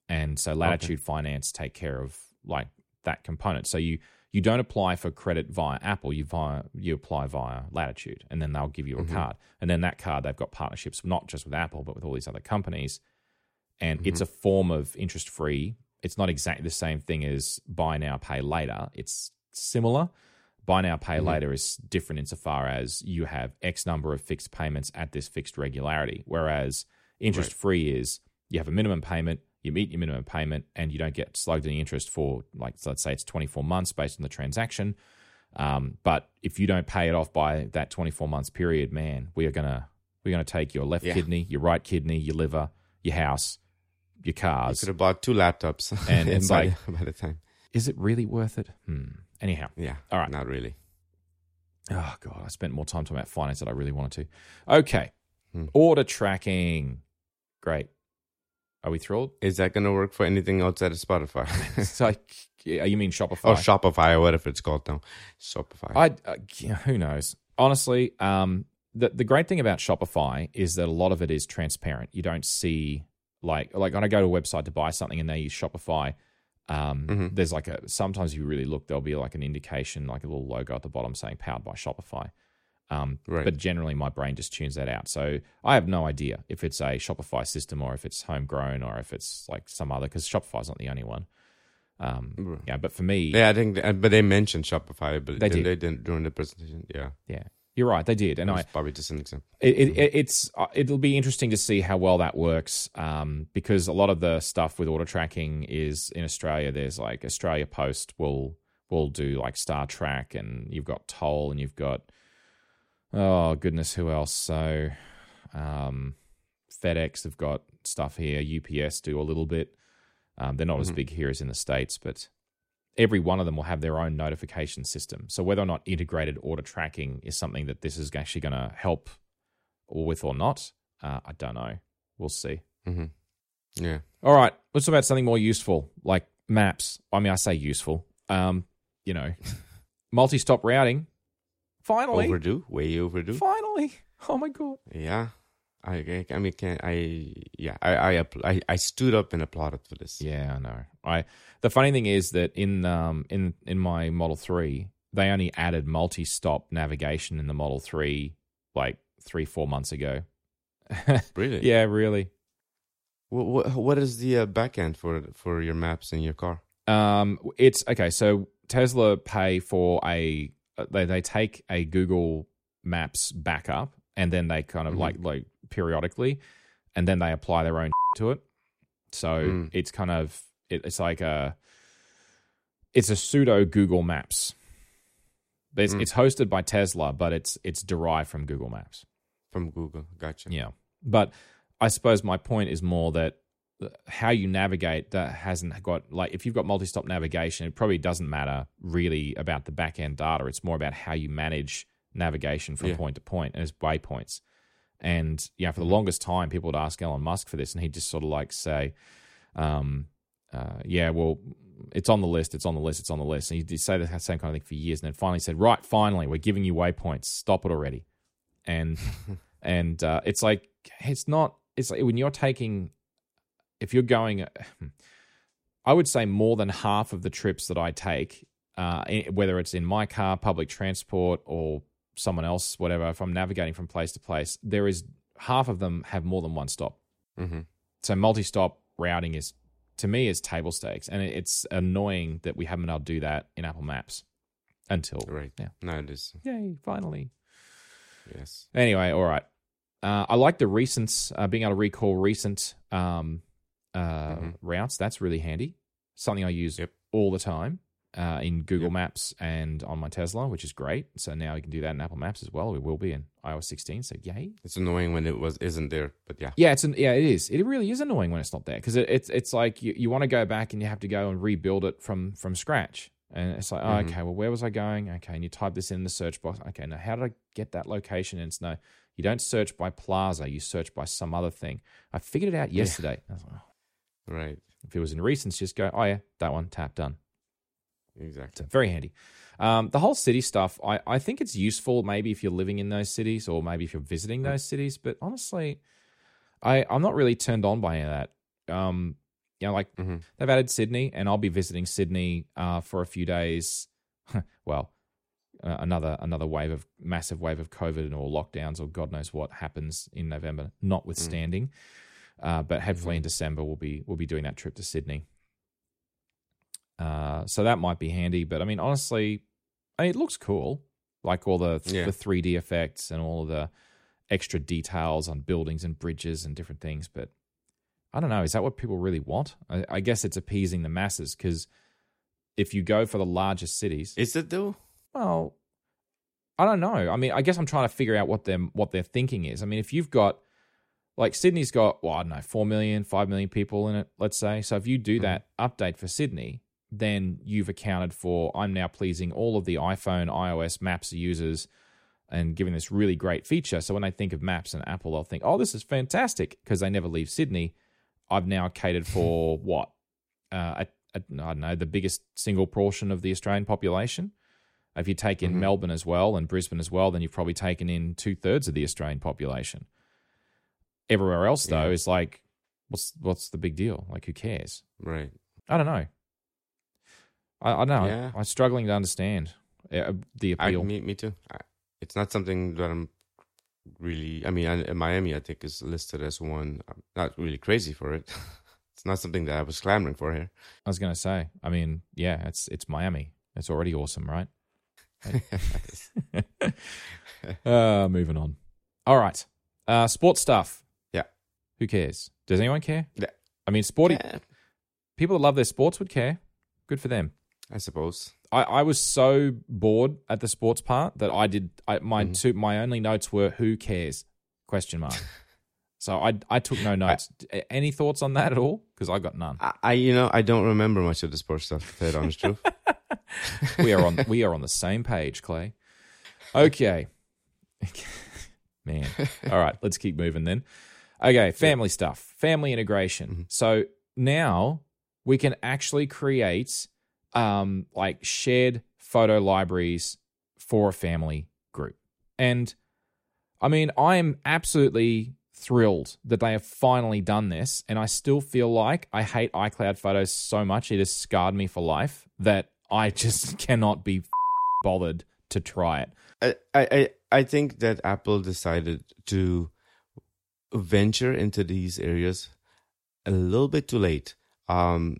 and so Latitude Finance take care of like that component. So you you don't apply for credit via Apple, you via you apply via Latitude, and then they'll give you a Mhm. card. And then that card, they've got partnerships not just with Apple, but with all these other companies. And it's a form of interest free. It's not exactly the same thing as buy now, pay later. It's similar. Buy now, pay Mhm. later is different insofar as you have X number of fixed payments at this fixed regularity. Whereas interest free is you have a minimum payment, you meet your minimum payment, and you don't get slugged any interest for, like, so let's say it's 24 months based on the transaction. Um, but if you don't pay it off by that 24 months period, man, we are gonna we're gonna take your left Yeah. kidney, your right kidney, your liver, your house, your cars. You could have bought two laptops, And it's by, like- by the time, Is it really worth it? Hmm. Anyhow, yeah, All right. not really. Oh god, I spent more time talking about finance than I really wanted to. Okay, Hmm. order tracking, great. Are we thrilled? Is that going to work for anything outside of Spotify? it's like, yeah, you mean Shopify? oh, Shopify or whatever it's called now. Shopify. I uh, yeah, who knows? Honestly, um, the the great thing about Shopify is that a lot of it is transparent. You don't see like like when I go to a website to buy something and they use Shopify. Um, Mm-hmm. There's like a sometimes if you really look, there'll be like an indication, like a little logo at the bottom saying "powered by Shopify." Um, Right. But generally, my brain just tunes that out. So I have no idea if it's a Shopify system or if it's homegrown or if it's like some other because Shopify's not the only one. Um, yeah, but for me, yeah, I think, uh, but they mentioned Shopify, but They they, did. they didn't during the presentation. Yeah, yeah, you're right, they did, and I probably just an example. it, it, it- it's uh, it'll be interesting to see how well that works um, because a lot of the stuff with auto tracking is in Australia. There's like Australia Post will will do like StarTrack, and you've got Toll, and you've got oh goodness, who else? So um, FedEx have got stuff here. UPS do a little bit. Um, they're not as big here as in the states, but every one of them will have their own notification system. So whether or not integrated order tracking is something that this is actually going to help or with or not, uh, I don't know. We'll see. hmm Yeah, All right, let's talk about something more useful, like maps. I mean, I say useful. Um, you know, multi-stop routing. Finally, overdue, way overdue. finally. Oh my god. Yeah, I, I, I mean, can I? Yeah, I, I, I, I stood up and applauded for this. Yeah, I know. I the funny thing is that in um in in my Model Three, they only added multi-stop navigation in the Model Three like three four months ago. Really? yeah, really. What, what, what is the uh, back end for for your maps in your car? Um, it's okay. So Tesla pay for a they they take a Google Maps backup and then they kind of Mhm. like like periodically, and then they apply their own to it. So Mm. it's kind of it, it's like a it's a pseudo Google Maps. Mm. It's hosted by Tesla, but it's it's derived from Google Maps. From Google, gotcha. Yeah. But I suppose my point is more that how you navigate that hasn't got like if you've got multi-stop navigation, it probably doesn't matter really about the back end data. It's more about how you manage navigation from Yeah. point to point and as waypoints. And yeah, for the longest time, people would ask Elon Musk for this, and he'd just sort of like say, um, uh, "Yeah, well, it's on the list. It's on the list. It's on the list." And he'd say the same kind of thing for years, and then finally said, "Right, finally, we're giving you waypoints. Stop it already." And and uh, it's like it's not. It's like when you're taking, if you're going, I would say more than half of the trips that I take, uh, whether it's in my car, public transport, or someone else, whatever. If I'm navigating from place to place, there is half of them have more than one stop. hmm So multi-stop routing is, to me, is table stakes, and it's annoying that we haven't been able to do that in Apple Maps until Right. Yeah. Now it is. yay, finally. Yes. Anyway, all right. Uh, I like the recent uh, being able to recall recent um, uh, Mhm. routes. That's really handy. Something I use Yep. all the time uh, in Google Yep. Maps and on my Tesla, which is great. So now you can do that in Apple Maps as well. We will be in iOS 16. So yay! It's annoying when it was isn't there, but yeah. Yeah, it's an, yeah, it is. It really is annoying when it's not there because it, it's it's like you, you want to go back and you have to go and rebuild it from from scratch. And it's like, oh, Mhm. okay, well, where was I going? Okay, and you type this in the search box. Okay, now how did I get that location? And it's no, you don't search by Plaza. You search by some other thing. I figured it out Yeah. yesterday. Was like, oh. Right. If it was in recents, just go, oh yeah, that one, tap done. Exactly. So very handy. Um, the whole city stuff, I, I think it's useful maybe if you're living in those cities or maybe if you're visiting those cities. But honestly, I, I'm not really turned on by any of that. Um, you know, like Mhm. they've added Sydney, and I'll be visiting Sydney uh, for a few days. well, uh, another another wave of massive wave of COVID and all lockdowns or God knows what happens in November, notwithstanding. Uh, but hopefully in December we'll be we'll be doing that trip to Sydney. Uh, so that might be handy. But I mean, honestly, I mean, it looks cool, like all the Yeah. the three D effects and all of the extra details on buildings and bridges and different things. But I don't know. Is that what people really want? I, I guess it's appeasing the masses because if you go for the largest cities, Is it though? well, I don't know. I mean, I guess I'm trying to figure out what them what their thinking is. I mean, if you've got like Sydney's got, well, I don't know, 4 million, 5 million people in it, let's say. So if you do that update for Sydney, then you've accounted for I'm now pleasing all of the iPhone, iOS, Maps users and giving this really great feature. So when they think of Maps and Apple, they'll think, oh, this is fantastic because they never leave Sydney. I've now catered for what? Uh, I don't know, the biggest single portion of the Australian population. If you take in Mhm. Melbourne as well and Brisbane as well, then you've probably taken in two thirds of the Australian population. Everywhere else, though, Yeah. is like, what's what's the big deal? Like, who cares? Right. I don't know. I, I know. Yeah. I'm struggling to understand uh, the I, appeal. me, me too. I, it's not something that I'm really. I mean, I, Miami, I think, is listed as one. I'm not really crazy for it. it's not something that I was clamoring for here. I was going to say. I mean, yeah, it's it's Miami. It's already awesome, right? uh, moving on. All right. Uh, sports stuff. Yeah. Who cares? Does anyone care? Yeah. I mean, sporty Yeah, people that love their sports would care. Good for them. I suppose. I, I was so bored at the sports part that I did I, my Mhm. two my only notes were who cares question mark. so I I took no notes. A- Any thoughts on that at all? Because I got none. I, I, you know, I don't remember much of the sports stuff. To tell you the honest truth. we are on we are on the same page, Clay. Okay. Man. All right, let's keep moving then. Okay, family stuff, family integration. Mhm. So now we can actually create um like shared photo libraries for a family group. And I mean, I am absolutely thrilled that they have finally done this. And I still feel like I hate iCloud photos so much. It has scarred me for life that I just cannot be bothered to try it. I, I, I- think that Apple decided to venture into these areas a little bit too late. Um,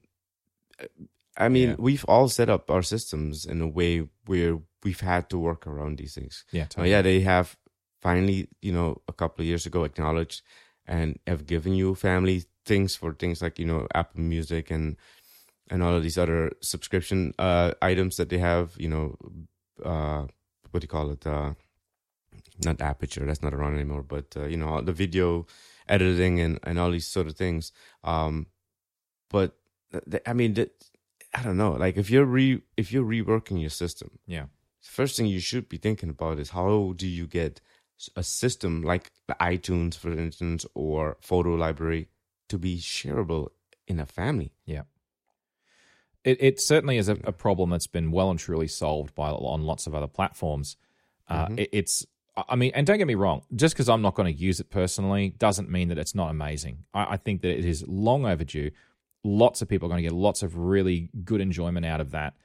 I mean, Yeah. we've all set up our systems in a way where we've had to work around these things. Yeah, Oh, yeah, they have finally, you know, a couple of years ago acknowledged and have given you family things for things like, you know, Apple Music and and all of these other subscription uh items that they have, you know, uh what do you call it? Uh not aperture, that's not around anymore, but uh, you know, the video editing and and all these sort of things. Um but th- I mean, that, I don't know, like if you're re if you're reworking your system, Yeah. first thing you should be thinking about is how do you get a system like the iTunes, for instance, or photo library to be shareable in a family. Yeah. It, it certainly is a, a problem that's been well and truly solved by on lots of other platforms. Uh, Mhm. it, it's, I mean, and don't get me wrong, just because I'm not going to use it personally doesn't mean that it's not amazing. I, I think that it is long overdue. Lots of people are going to get lots of really good enjoyment out of that.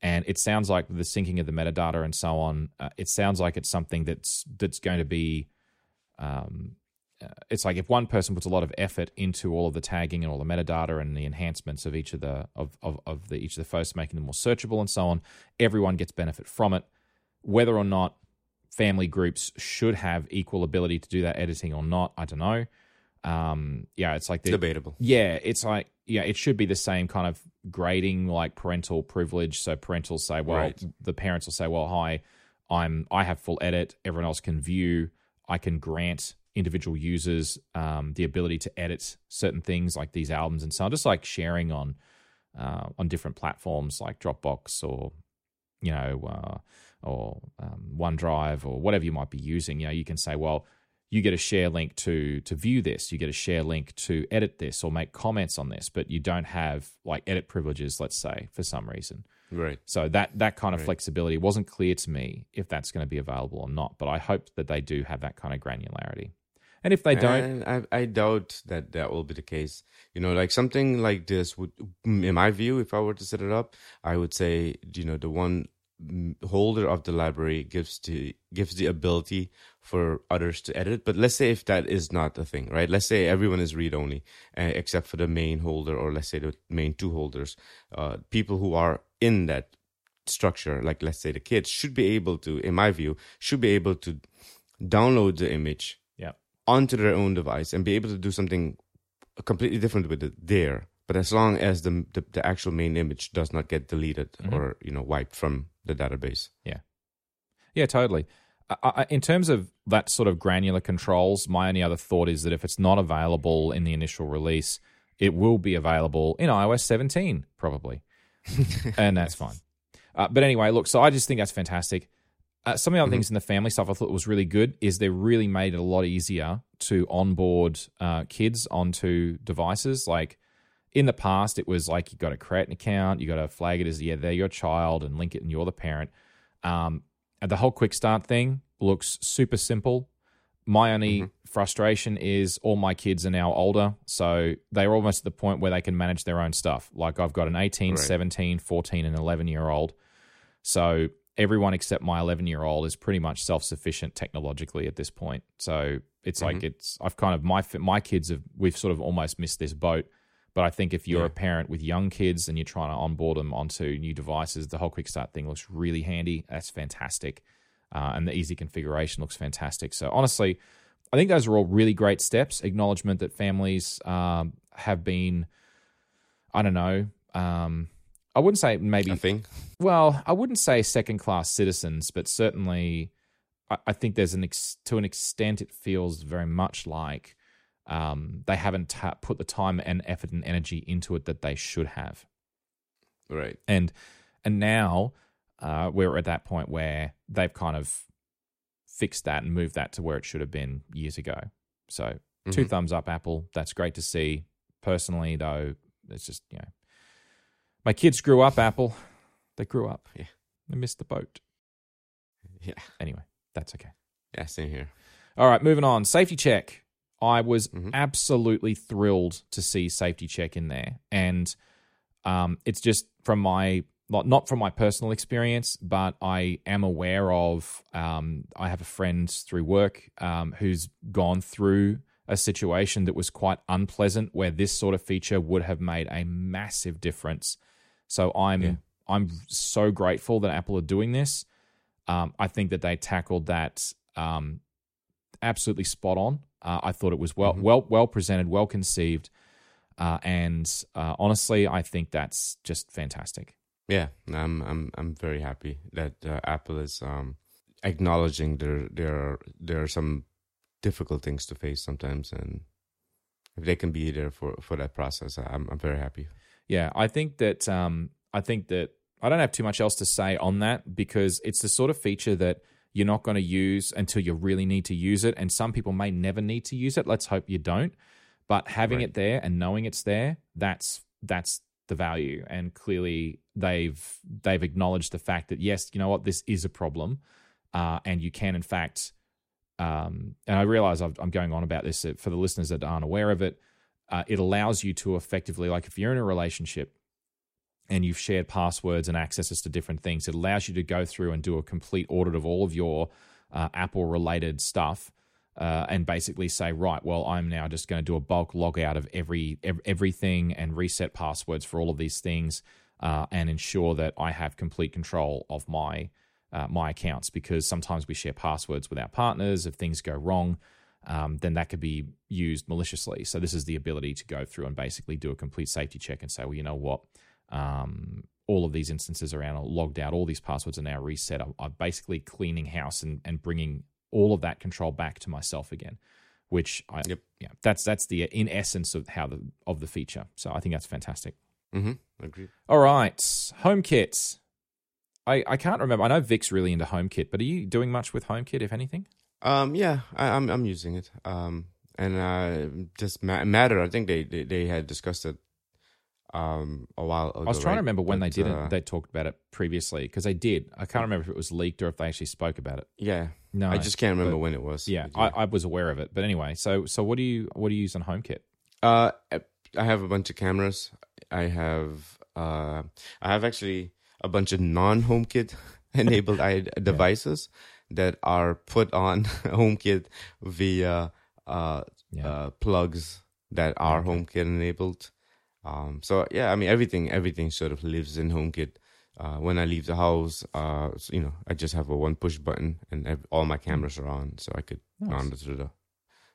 And it sounds like the syncing of the metadata and so on. Uh, it sounds like it's something that's that's going to be um, uh, it's like if one person puts a lot of effort into all of the tagging and all the metadata and the enhancements of each of the of, of, of the each of the posts, making them more searchable and so on, everyone gets benefit from it. Whether or not family groups should have equal ability to do that editing or not, I don't know. Um, yeah, it's like the, Debatable. yeah, it's like yeah, it should be the same kind of grading like parental privilege. So parentals say, well, Right. the parents will say, well, hi, I'm I have full edit. Everyone else can view. I can grant individual users um, the ability to edit certain things like these albums and so on, just like sharing on uh, on different platforms like Dropbox or you know uh, or um, OneDrive or whatever you might be using. You know, you can say, well, you get a share link to to view this, you get a share link to edit this or make comments on this, but you don't have like edit privileges, let's say, for some reason. Right. So that that kind of Right. flexibility wasn't clear to me if that's going to be available or not. But I hope that they do have that kind of granularity. And if they don't, And I, I doubt that that will be the case. You know, like something like this would, in my view, if I were to set it up, I would say, you know, the one holder of the library gives the gives the ability for others to edit. But let's say if that is not a thing, right? Let's say everyone is read only, uh, except for the main holder, or let's say the main two holders. Uh, people who are in that structure, like let's say the kids, should be able to, in my view, should be able to download the image yeah, onto their own device and be able to do something completely different with it there. But as long as the the, the actual main image does not get deleted Mhm. or you know wiped from the database. yeah, Yeah, totally. I, in terms of that sort of granular controls, my only other thought is that if it's not available in the initial release, it will be available in iOS 17 probably, and that's fine. Uh, but anyway, look, so I just think that's fantastic. uh, some of the other things in the family stuff I thought was really good is they really made it a lot easier to onboard uh, kids onto devices. Like in the past, it was like you got to create an account, you got to flag it as yeah they're your child and link it and you're the parent. Um, and the whole quick start thing looks super simple. My only frustration is all my kids are now older, so they're almost at the point where they can manage their own stuff. Like I've got an 18, Right. 17, 14, and 11 year old. So everyone except my 11 year old is pretty much self sufficient technologically at this point. So it's like it's I've kind of my my kids have we've sort of almost missed this boat. But I think if you're Yeah. a parent with young kids and you're trying to onboard them onto new devices, the whole quick start thing looks really handy. That's fantastic. Uh, and the easy configuration looks fantastic. So honestly, I think those are all really great steps. Acknowledgement that families um, have been, I don't know, um, I wouldn't say maybe I think. well, I wouldn't say second class citizens, but certainly I, I think there's an ex- to an extent it feels very much like um, they haven't ta- put the time and effort and energy into it that they should have, Right. and and now uh, we're at that point where they've kind of fixed that and moved that to where it should have been years ago. So two Mhm. thumbs up, Apple. That's great to see. Personally, though, it's just you know, my kids grew up. Apple, they grew up. Yeah. they missed the boat. Yeah. Anyway, that's okay. Yeah. Same here. All right, moving on. Safety check. I was Mhm. absolutely thrilled to see safety check in there, and um, it's just from my not not from my personal experience, but I am aware of. Um, I have a friend through work um, who's gone through a situation that was quite unpleasant, where this sort of feature would have made a massive difference. So I'm Yeah. I'm so grateful that Apple are doing this. Um, I think that they tackled that um, absolutely spot on. Uh, I thought it was well, Mhm. well, well presented, well conceived, uh, and uh, honestly, I think that's just fantastic. Yeah, I'm I'm I'm very happy that uh, Apple is um, acknowledging there there are there are some difficult things to face sometimes, and if they can be there for for that process, I'm I'm very happy. Yeah, I think that um, I think that I don't have too much else to say on that because it's the sort of feature that you're not going to use until you really need to use it, and some people may never need to use it. Let's hope you don't. But having Right. it there and knowing it's there, that's that's the value. And clearly, they've they've acknowledged the fact that yes, you know what, this is a problem, uh, and you can in fact. Um, and I realize I've, I'm going on about this uh, for the listeners that aren't aware of it. Uh, it allows you to effectively, like if you're in a relationship and you've shared passwords and accesses to different things, it allows you to go through and do a complete audit of all of your uh, Apple related stuff. Uh, and basically say, right, well, I'm now just going to do a bulk log out of every, ev- everything and reset passwords for all of these things, uh, and ensure that I have complete control of my uh, my accounts. Because sometimes we share passwords with our partners. If things go wrong, um, then that could be used maliciously. So this is the ability to go through and basically do a complete safety check and say, well, you know what, um, all of these instances are now logged out. All these passwords are now reset. I'm, I'm basically cleaning house and, and bringing all of that control back to myself again. Which I Yep. yeah that's that's the in essence of how the of the feature. So I think that's fantastic. Mm-hmm. Agreed. All right, HomeKit. I I can't remember. I know Vic's really into HomeKit, but are you doing much with HomeKit, if anything? Um, yeah, I, I'm I'm using it. Um, and uh, just ma- matter. I think they, they they had discussed it. Um, a while ago. I was trying to remember when they didn't. uh, they talked about it previously because they did. I can't remember if it was leaked or if they actually spoke about it. yeah, No, I just can't remember but- when it was. yeah, but I, I was aware of it. But anyway, so so what do you what do you use on HomeKit? Uh, I have a bunch of cameras. I have uh, I have actually a bunch of non-HomeKit enabled i devices that are put on HomeKit via uh, Yeah. uh, plugs that are. HomeKit enabled. Um, so yeah, I mean everything everything sort of lives in HomeKit. Uh, when I leave the house, uh, so, you know, I just have a one push button and ev- all my cameras are on, so I could Nice. monitor the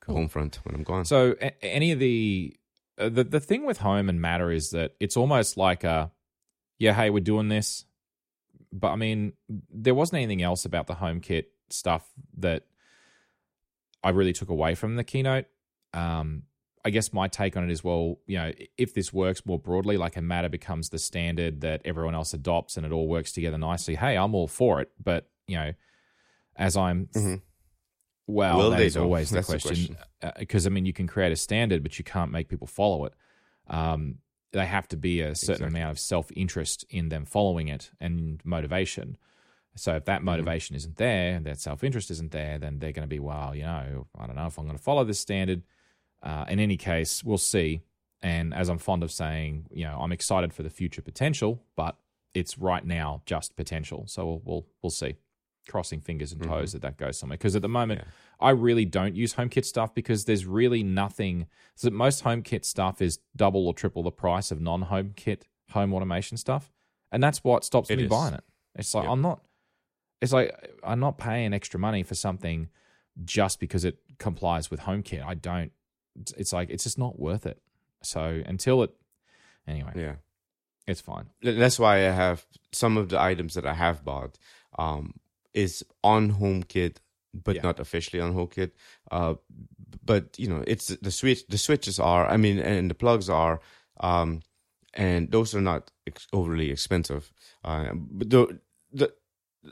Cool. home front when I'm gone. So a- any of the uh, the the thing with home and matter is that it's almost like a yeah, hey, we're doing this. But I mean, there wasn't anything else about the HomeKit stuff that I really took away from the keynote. Um, I guess my take on it is well, you know, if this works more broadly, like a matter becomes the standard that everyone else adopts and it all works together nicely, hey, I'm all for it. But, you know, as I'm. Mm-hmm. Well, Will that is always the question. Because I mean, you can create a standard, but you can't make people follow it. Um, they have to be a certain Exactly. amount of self interest in them following it and motivation. So if Mm-hmm. that motivation isn't there, and that self interest isn't there, then they're going to be, well, you know, I don't know if I'm going to follow this standard. Uh, in any case, we'll see. And as I'm fond of saying, you know, I'm excited for the future potential, but it's right now just potential. So we'll we'll, we'll see. Crossing fingers and toes that that goes somewhere. Because at the moment, Yeah. I really don't use HomeKit stuff because there's really nothing. So most HomeKit stuff is double or triple the price of non-HomeKit home automation stuff, and that's what stops It me is. buying it. It's like Yeah. I'm not. It's like I'm not paying extra money for something just because it complies with HomeKit. I don't. It's like it's just not worth it. So until it, anyway, Yeah. it's fine. That's why I have some of the items that I have bought um, is on HomeKit, but Yeah. not officially on HomeKit. Uh, but you know, it's the switch. The switches are, I mean, and the plugs are, um, and those are not ex- overly expensive. Uh, but the the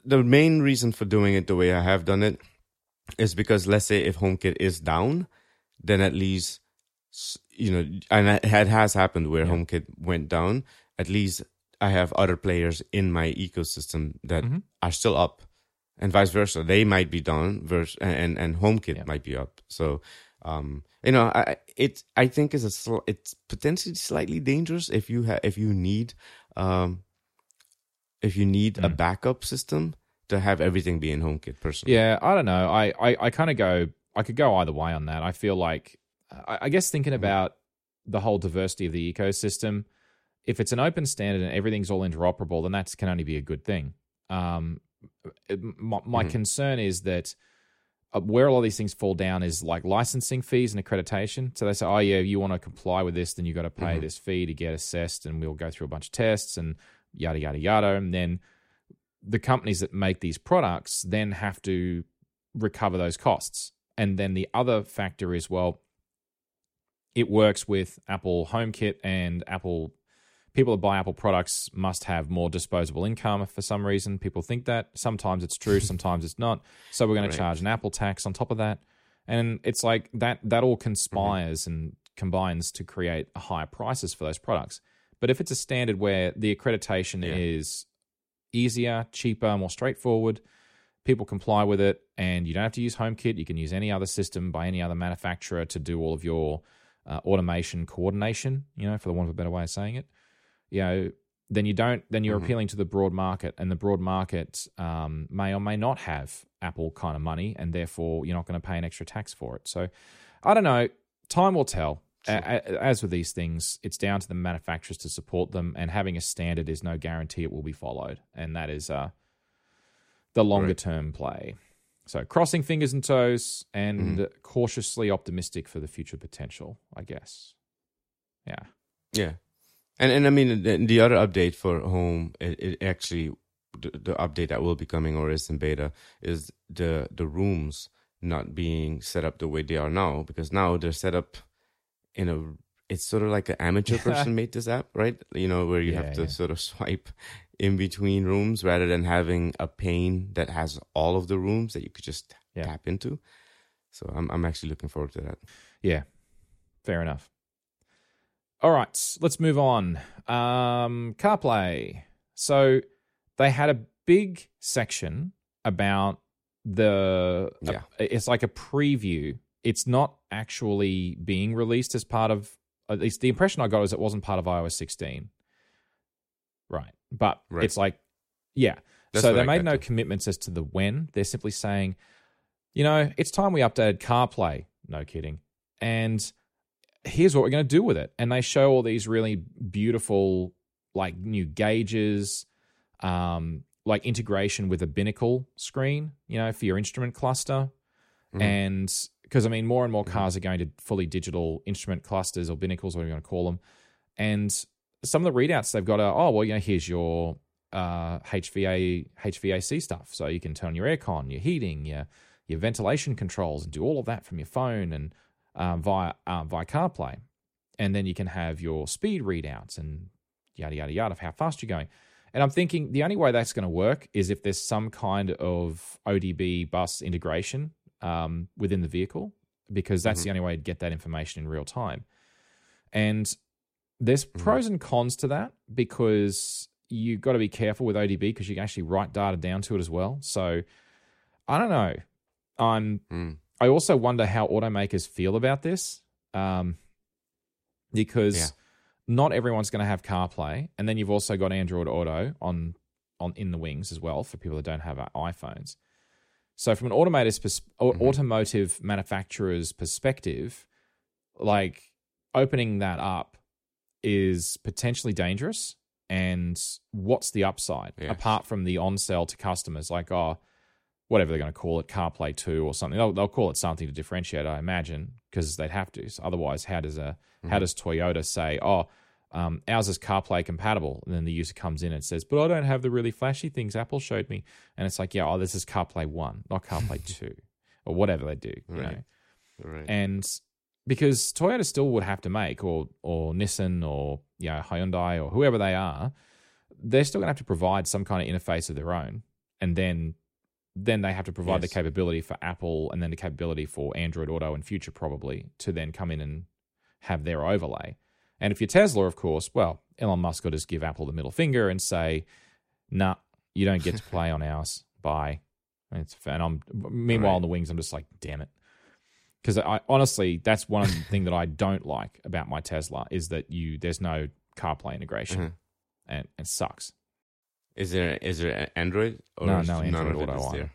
the main reason for doing it the way I have done it is because let's say if HomeKit is down, then at least you know, and it has happened where Yeah. HomeKit went down. At least I have other players in my ecosystem that Mhm. are still up, and vice versa. They might be down, vers- and and HomeKit Yeah. might be up. So, um, you know, I it I think is a sl- it's potentially slightly dangerous if you ha- if you need um if you need a Mm. backup system to have everything be in HomeKit. Personally, Yeah, I don't know. I I, I kind of go. I could go either way on that. I feel like I, I guess thinking about the whole diversity of the ecosystem. If it's an open standard and everything's all interoperable, then that can only be a good thing. Um, it- my, my Mhm. concern is that uh, where a lot of these things fall down is like licensing fees and accreditation. So they say, oh yeah, you want to comply with this, then you've got to pay Mhm. this fee to get assessed, and we'll go through a bunch of tests and yada yada yada, and then the companies that make these products then have to recover those costs. And then the other factor is well, it works with Apple HomeKit and Apple. People that buy Apple products must have more disposable income for some reason. People think that. Sometimes it's true, sometimes it's not. So we're going Right. to charge an Apple tax on top of that. And it's like that that all mm-hmm. conspires and combines to create higher prices for those products. But if it's a standard where the accreditation Yeah. is easier, cheaper, more straightforward, people comply with it, and you don't have to use HomeKit. You can use any other system by any other manufacturer to do all of your uh, automation coordination. You know, for the want of a better way of saying it, you know, then you don't. Then you're Mhm. appealing to the broad market, and the broad market um, may or may not have Apple kind of money, and therefore you're not going to pay an extra tax for it. So, I don't know. Time will tell. Sure. A- As with these things, it's down to the manufacturers to support them, and having a standard is no guarantee it will be followed, and that is uh, the longer Right. term play. So, crossing fingers and toes, and Mm-hmm. cautiously optimistic for the future potential. I guess. Yeah. Yeah, and and I mean the, the other update for home, it, it actually the, the update that will be coming or is in beta is the the rooms not being set up the way they are now because now they're set up in a it's sort of like an amateur person made this app, right? You know where you Yeah, have to yeah. sort of swipe in between rooms rather than having a pane that has all of the rooms that you could just Yeah. tap into. So I'm I'm actually looking forward to that. Yeah, fair enough. All right, let's move on. Um, CarPlay. So they had a big section about the. Yeah. it's like a preview. It's not actually being released as part of. At least the impression I got is it wasn't part of iOS 16. Right, but Right. it's like, yeah. That's so they I made no to. commitments as to the when. They're simply saying, you know, it's time we updated CarPlay. No kidding. And here's what we're going to do with it. And they show all these really beautiful, like new gauges, um, like integration with a binnacle screen, you know, for your instrument cluster. Mhm. And because I mean, more and more Mhm. cars are going to fully digital instrument clusters or binnacles, whatever you want to call them. And some of the readouts they've got are, oh, well, you know, here's your uh, HVA, HVAC stuff. So you can turn your aircon, your heating, your your ventilation controls, and do all of that from your phone and um, via uh, via CarPlay. And then you can have your speed readouts and yada yada yada of how fast you're going. And I'm thinking the only way that's going to work is if there's some kind of ODB bus integration um, within the vehicle, because that's Mhm. the only way to get that information in real time. And there's Mhm. pros and cons to that because you've got to be careful with ODB because you can actually write data down to it as well. So I don't know. I'm Mm. I also wonder how automakers feel about this, um, because Yeah. not everyone's going to have CarPlay, and then you've also got Android Auto on on in the wings as well for people that don't have uh, iPhones. So, from an automator's pers- Mhm. automotive manufacturer's perspective, like opening that up is potentially dangerous. And what's the upside apart from the on sell to customers? Like, oh, whatever they're going to call it, CarPlay 2 or something. They'll, they'll call it something to differentiate, I imagine, because they'd have to. So otherwise, how does a how Mhm. does Toyota say, oh, um, ours is CarPlay compatible? And then the user comes in and says, but I don't have the really flashy things Apple showed me. And it's like, yeah, oh, this is CarPlay 1, not CarPlay 2, or whatever they do. You Right. know? Right. And because Toyota still would have to make, or or Nissan, or you know, Hyundai, or whoever they are, they're still going to have to provide some kind of interface of their own, and then then they have to provide the capability for Apple, and then the capability for Android Auto and future probably to then come in and have their overlay. And if you're Tesla, of course, well, Elon Musk will just give Apple the middle finger and say, "Nah, you don't get to play on ours. Bye." And I'm meanwhile Right. on the wings, I'm just like, "Damn it." Because I honestly that's one thing that I don't like about my Tesla is that you there's no CarPlay integration Mhm. and it sucks. Is there is there Android or No, no Android it Auto there?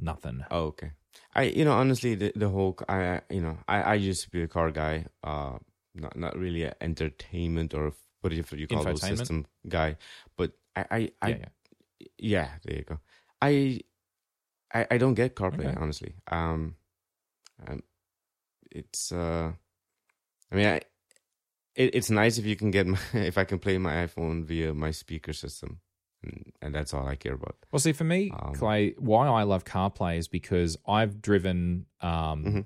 Nothing. Oh, okay. I you know honestly the the whole I you know I I used to be a car guy. Uh, not not really an entertainment or what do you, what do you call those Infotainment? system guy, but I I, I yeah, yeah. yeah, there you go. I I, I don't get CarPlay Okay. honestly. Um, um, it's uh, I mean, I, it, it's nice if you can get my, if I can play my iPhone via my speaker system, and, and that's all I care about. Well, see, for me, Um, Clay, why I love CarPlay is because I've driven um, Mhm.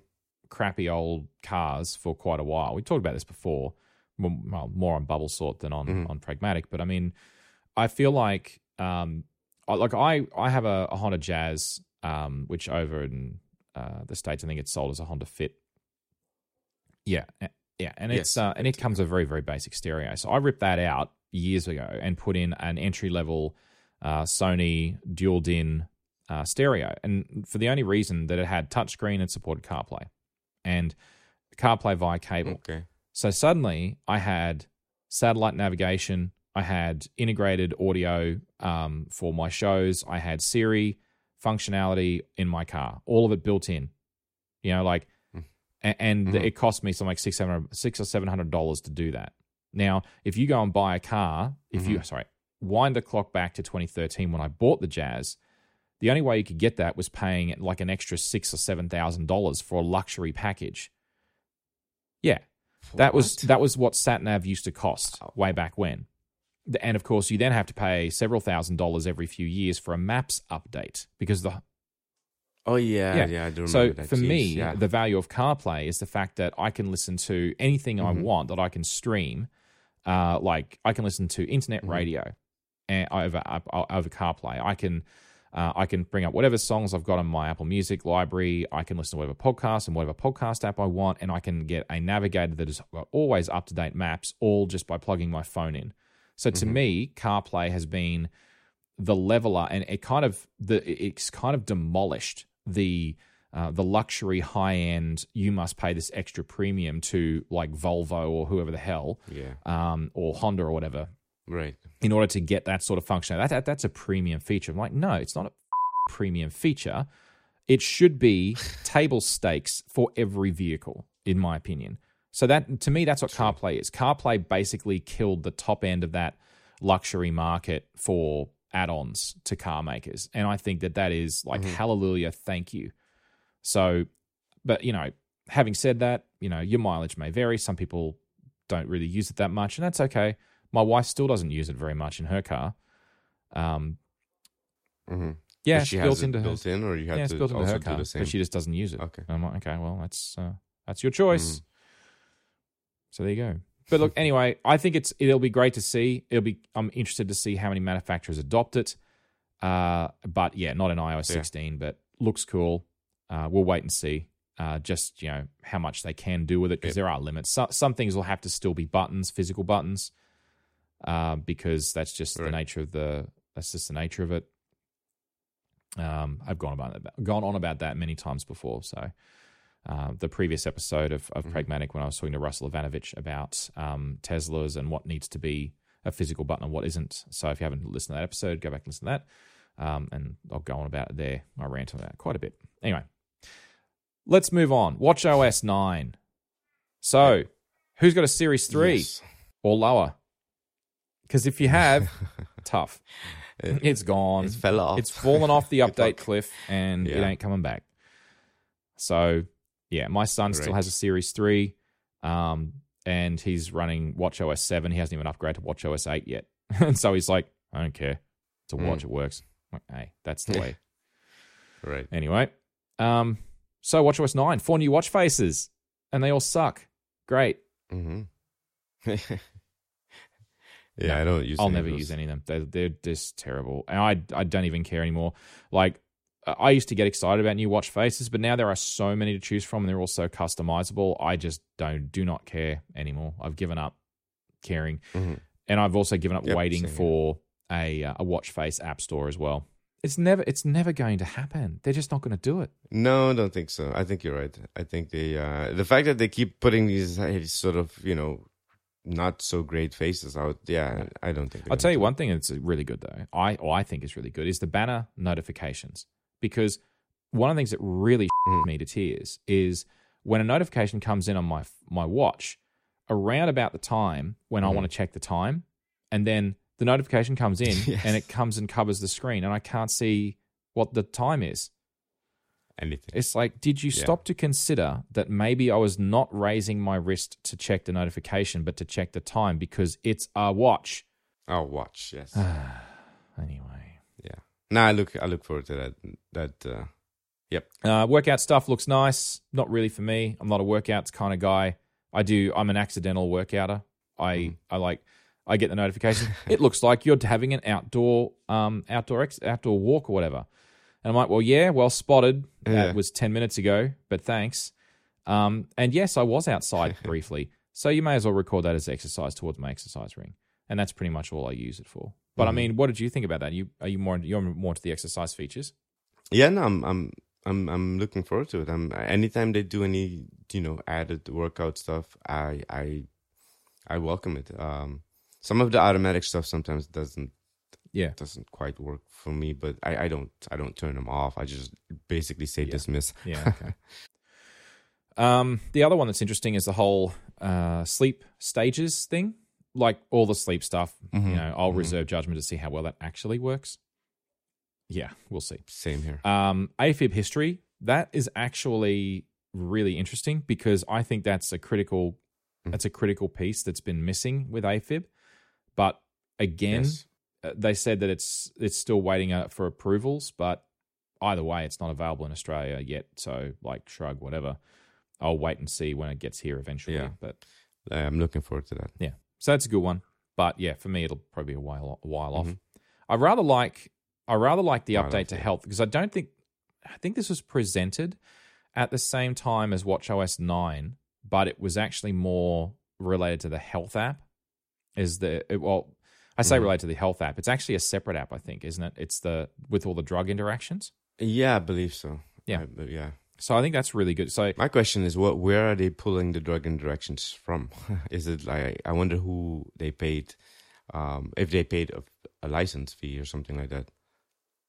crappy old cars for quite a while. We talked about this before, well, more on Bubble Sort than on Mhm. on Pragmatic. But I mean, I feel like um, like I I have a, a Honda Jazz, um, which over in uh, the states I think it's sold as a Honda Fit. Yeah, yeah, and it's Yes, uh, and it comes with a very very basic stereo. So I ripped that out years ago and put in an entry level uh, Sony dual din uh, stereo, and for the only reason that it had touchscreen and supported CarPlay, and CarPlay via cable. Okay. So suddenly I had satellite navigation, I had integrated audio um, for my shows, I had Siri functionality in my car, all of it built in. You know, like, Mm. a- and Mhm. it cost me something like six, seven, six or seven hundred dollars to do that. Now, if you go and buy a car, if you sorry, wind the clock back to 2013 when I bought the Jazz, the only way you could get that was paying like an extra six or seven thousand dollars for a luxury package. Yeah, that was that was what sat nav used to cost way back when. And of course, you then have to pay several thousand dollars every few years for a maps update because the Oh yeah, Yeah. yeah. I do remember so that. for Jeez, me, yeah. the value of CarPlay is the fact that I can listen to anything I Mhm. want that I can stream. Uh, like I can listen to internet Mhm. radio and over up- over CarPlay. I can uh, I can bring up whatever songs I've got on my Apple Music library. I can listen to whatever podcast and whatever podcast app I want, and I can get a navigator that is got always up to date maps, all just by plugging my phone in. So to Mhm. me, CarPlay has been the leveler, and it kind of the it's kind of demolished the uh, the luxury high end. You must pay this extra premium to like Volvo or whoever the hell, yeah, um, or Honda or whatever, right. in order to get that sort of function. That, that that's a premium feature. I'm like, no, it's not a premium feature. It should be table stakes for every vehicle, in my opinion. So that to me, that's what CarPlay is. CarPlay basically killed the top end of that luxury market for add-ons to car makers, and I think that that is like Mhm. hallelujah, thank you. So, but you know, having said that, you know, your mileage may vary. Some people don't really use it that much, and that's okay. My wife still doesn't use it very much in her car. Um, Mm-hmm. yeah, she has built it into her. built in, or you have Yeah, to built into also her do car, the same. but she just doesn't use it. Okay. And I'm like, okay, well, that's uh, that's your choice. Mhm. So there you go. but look, anyway, I think it's it'll be great to see. It'll be I'm interested to see how many manufacturers adopt it. Uh, but yeah, not in iOS Yeah. 16, but looks cool. Uh, we'll wait and see. Uh, just you know how much they can do with it because Yep. there are limits. So, some things will have to still be buttons, physical buttons, uh, because that's just the nature of the that's just the nature of it. Um, I've gone about that, gone on about that many times before. So uh, the previous episode of, of Mhm. Pragmatic when I was talking to Russell Ivanovic about um, Teslas and what needs to be a physical button and what isn't. So if you haven't listened to that episode, go back and listen to that. Um, and I'll go on about it there. I rant on that quite a bit. Anyway, let's move on. Watch OS 9. So who's got a Series 3 Yes. or lower? Because if you have, tough. It, It's gone. it fell off. It's fallen off the update cliff and it ain't coming back. So, yeah, my son still has a Series 3 um, and he's running WatchOS 7. He hasn't even upgraded to WatchOS 8 yet. and so he's like, I don't care. It's a Mm. watch, it works. I'm like, hey, that's the way. right. Anyway, um, so WatchOS 9, four new watch faces and they all suck. Great. hmm yeah, I don't use. I'll any of never use any of them. They're, they're just terrible. And I, I don't even care anymore. Like, I used to get excited about new watch faces, but now there are so many to choose from and they're all so customizable. I just don't, do not care anymore. I've given up caring. Mhm. And I've also given up Yep, waiting same for a, uh, a watch face app store as well. It's never, it's never going to happen. They're just not going to do it. No, I don't think so. I think you're right. I think they uh the fact that they keep putting these uh, sort of you know not so great faces out. Yeah, I don't think. I'll tell you one thing that's really good though. I or I think is really good is the banner notifications because one of the things that really Mm. me to tears is when a notification comes in on my my watch around about the time when I Mhm. want to check the time, and then the notification comes in Yes. and it comes and covers the screen, and I can't see what the time is. anything. It's like, did you Yeah. stop to consider that maybe I was not raising my wrist to check the notification, but to check the time because it's a watch? I'll watch. Yes. anyway. Nah, I look. I look forward to that. That. uh Uh, workout stuff looks nice. Not really for me. I'm not a workouts kind of guy. I do. I'm an accidental workouter. I Mhm. I like. I get the notification. it looks like you're having an outdoor um outdoor ex- outdoor walk or whatever. And I'm like, well, yeah, well spotted. That Yeah. was ten minutes ago, but thanks. Um, and yes, I was outside briefly. So you may as well record that as exercise towards my exercise ring, and that's pretty much all I use it for. But I Mhm. mean, what did you think about that? You are you more you're more to the exercise features? Yeah. No, I'm. I'm. I'm. I'm looking forward to it. I'm. Anytime they do any, you know, added workout stuff, I. I. I welcome it. Um, some of the automatic stuff sometimes doesn't Yeah. doesn't quite work for me, but I, I don't I don't turn them off. I just basically say Yeah. dismiss. Yeah. Okay. um, the other one that's interesting is the whole uh, sleep stages thing. Like all the sleep stuff, you Mhm. know, I'll Mhm. reserve judgment to see how well that actually works. Yeah, we'll see. Same here. Um, AFib history that is actually really interesting because I think that's a critical Mm. that's a critical piece that's been missing with AFib. But again, Yes. uh, they said that it's it's still waiting uh, for approvals, but either way, it's not available in Australia yet. So, like, shrug, whatever. I'll wait and see when it gets here eventually. Yeah. But I'm looking forward to that. yeah, so that's a good one. But yeah, for me, it'll probably be a while a while off. Mhm. I rather like I rather like the update to health because I don't think I think this was presented at the same time as WatchOS nine, but it was actually more related to the health app. Is the it, well, I say Mhm. related to the health app. It's actually a separate app, I think, isn't it? It's the with all the drug interactions. Yeah, I believe so. Yeah. I- but yeah. So I think that's really good. So My question is, what? Where are they pulling the drug interactions from? is it like I wonder who they paid, um, if they paid a, a license fee or something like that?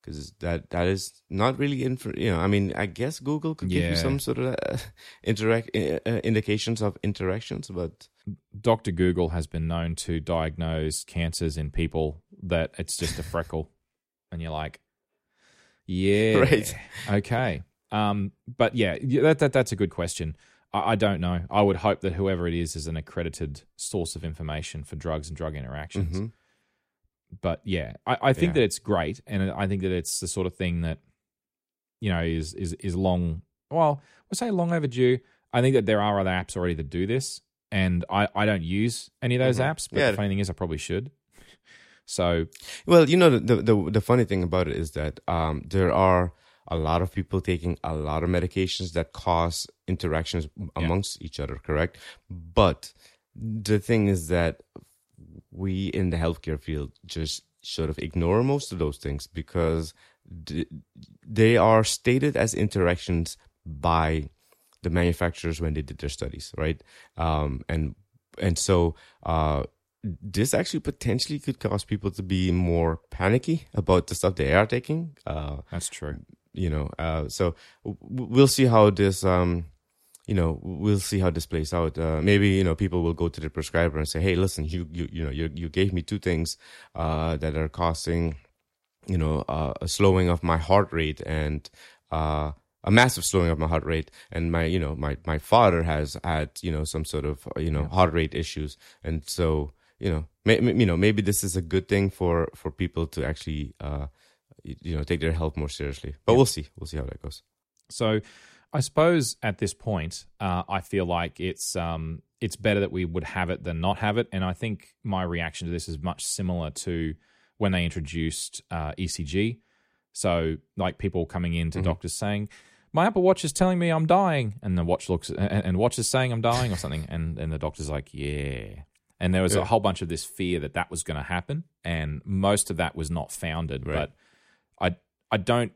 Because that that is not really infor- You know, I mean, I guess Google could give Yeah. you some sort of uh, interact uh, uh, indications of interactions, but Dr. Google has been known to diagnose cancers in people that it's just a freckle. And you're like, yeah. Right. Okay. Um, but yeah, that, that that's a good question. I, I don't know. I would hope that whoever it is is an accredited source of information for drugs and drug interactions. Mhm. But yeah, I, I think Yeah. that it's great, and I think that it's the sort of thing that you know is is is long. Well, we'll say long overdue. I think that there are other apps already that do this, and I, I don't use any of those Mhm. apps. But Yeah. the funny thing is, I probably should. So Well, you know, the, the the the funny thing about it is that um, there are a lot of people taking a lot of medications that cause interactions amongst each other. Correct, but the thing is that we in the healthcare field just sort of ignore most of those things because they are stated as interactions by the manufacturers when they did their studies, right? Um, and and so uh, this actually potentially could cause people to be more panicky about the stuff they are taking. Uh, that's true. You know, uh, so we'll see how this, um, you know, we'll see how this plays out. Uh, maybe you know, people will go to the prescriber and say, "Hey, listen, you you you know, you you gave me two things uh, that are causing, you know, uh, a slowing of my heart rate and." Uh, a massive slowing of my heart rate and my you know my my father has had you know some sort of you know heart rate issues and so you know may, you know maybe this is a good thing for for people to actually uh you know take their health more seriously but we'll see we'll see how that goes So I suppose at this point, uh, I feel like it's um, it's better that we would have it than not have it. And I think my reaction to this is much similar to when they introduced uh, ECG. So like people coming in to doctors saying, "My Apple Watch is telling me I'm dying," and the watch looks and, and watch is saying I'm dying or something, and and the doctor's like, "Yeah." And there was a whole bunch of this fear that that was going to happen, and most of that was not founded. Right. But I don't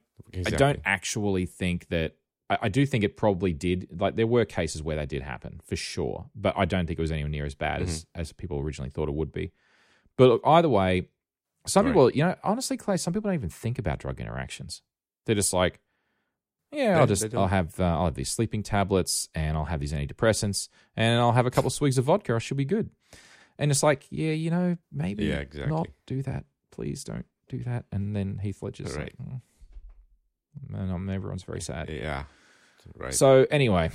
I don't actually think that. I, I do think it probably did. Like there were cases where they did happen for sure, but I don't think it was anywhere near as bad as Mm-hmm. as people originally thought it would be. But look, either way, some Right. people, you know, honestly, Clay, some people don't even think about drug interactions. They're just like, yeah, They- I'll just. I'll have uh, I'll have these sleeping tablets and I'll have these antidepressants and I'll have a couple swigs of vodka. I should be good. And it's like, yeah, you know, maybe Yeah, exactly. not do that. Please don't do that. And then Heath Ledger's Right. like, mm. and um, everyone's very sad. yeah right So anyway,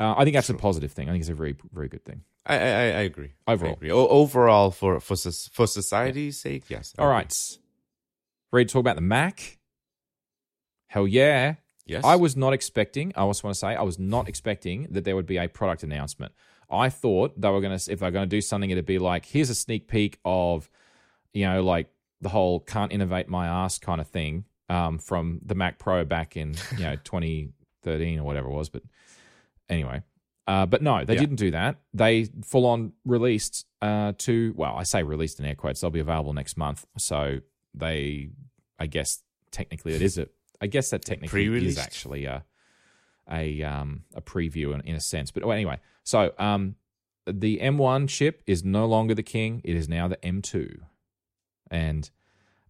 uh, I think that's a positive thing. I think it's a very very good thing. I, I I agree Overall. I agree. O- overall for for for society's sake yes All right, ready to talk about the Mac? Hell yeah! yes I was not expecting. I just want to say I was not expecting that there would be a product announcement. I thought they were going to, if they're going to do something, it'd be like, here's a sneak peek of, you know, like the whole "can't innovate my ass" kind of thing um, from the Mac Pro back in you know 2013 or whatever it was. But anyway, uh, but no, they Yeah. didn't do that. They full on released uh, two. Well, I say released in air quotes. They'll be available next month. So they, I guess, technically it is a. I guess that technically is actually a a um a preview in, in a sense. But well, anyway, so um the M1 chip is no longer the king. It is now the M2, and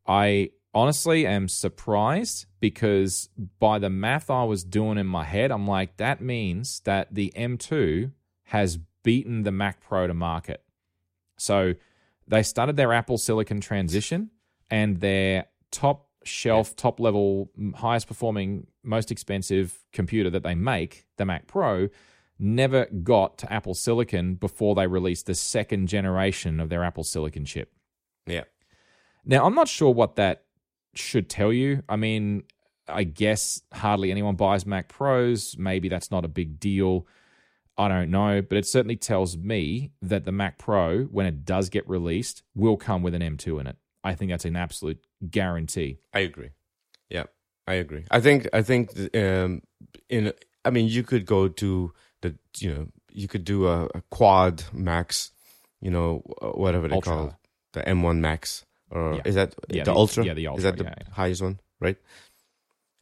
I honestly am surprised because by the math I was doing in my head, I'm like, that means that the M2 has beaten the Mac Pro to market. So they started their Apple Silicon transition, and their top shelf, top level, highest performing, most expensive computer that they make, the Mac Pro, never got to Apple Silicon before they released the second generation of their Apple Silicon chip. yeah Now, I'm not sure what that should tell you. I mean, I guess hardly anyone buys Mac Pros. Maybe that's not a big deal. I don't know. But it certainly tells me that the Mac Pro, when it does get released, will come with an M2 in it. I think that's an absolute guarantee. I agree. Yeah, I agree. I think I think um in I mean you could go to the you know you could do a, a quad max, you know whatever they Ultra. call it, the M1 Max or Yeah. is that Yeah, the, the- Ultra? yeah, the ultra. Is that the yeah, highest one, right?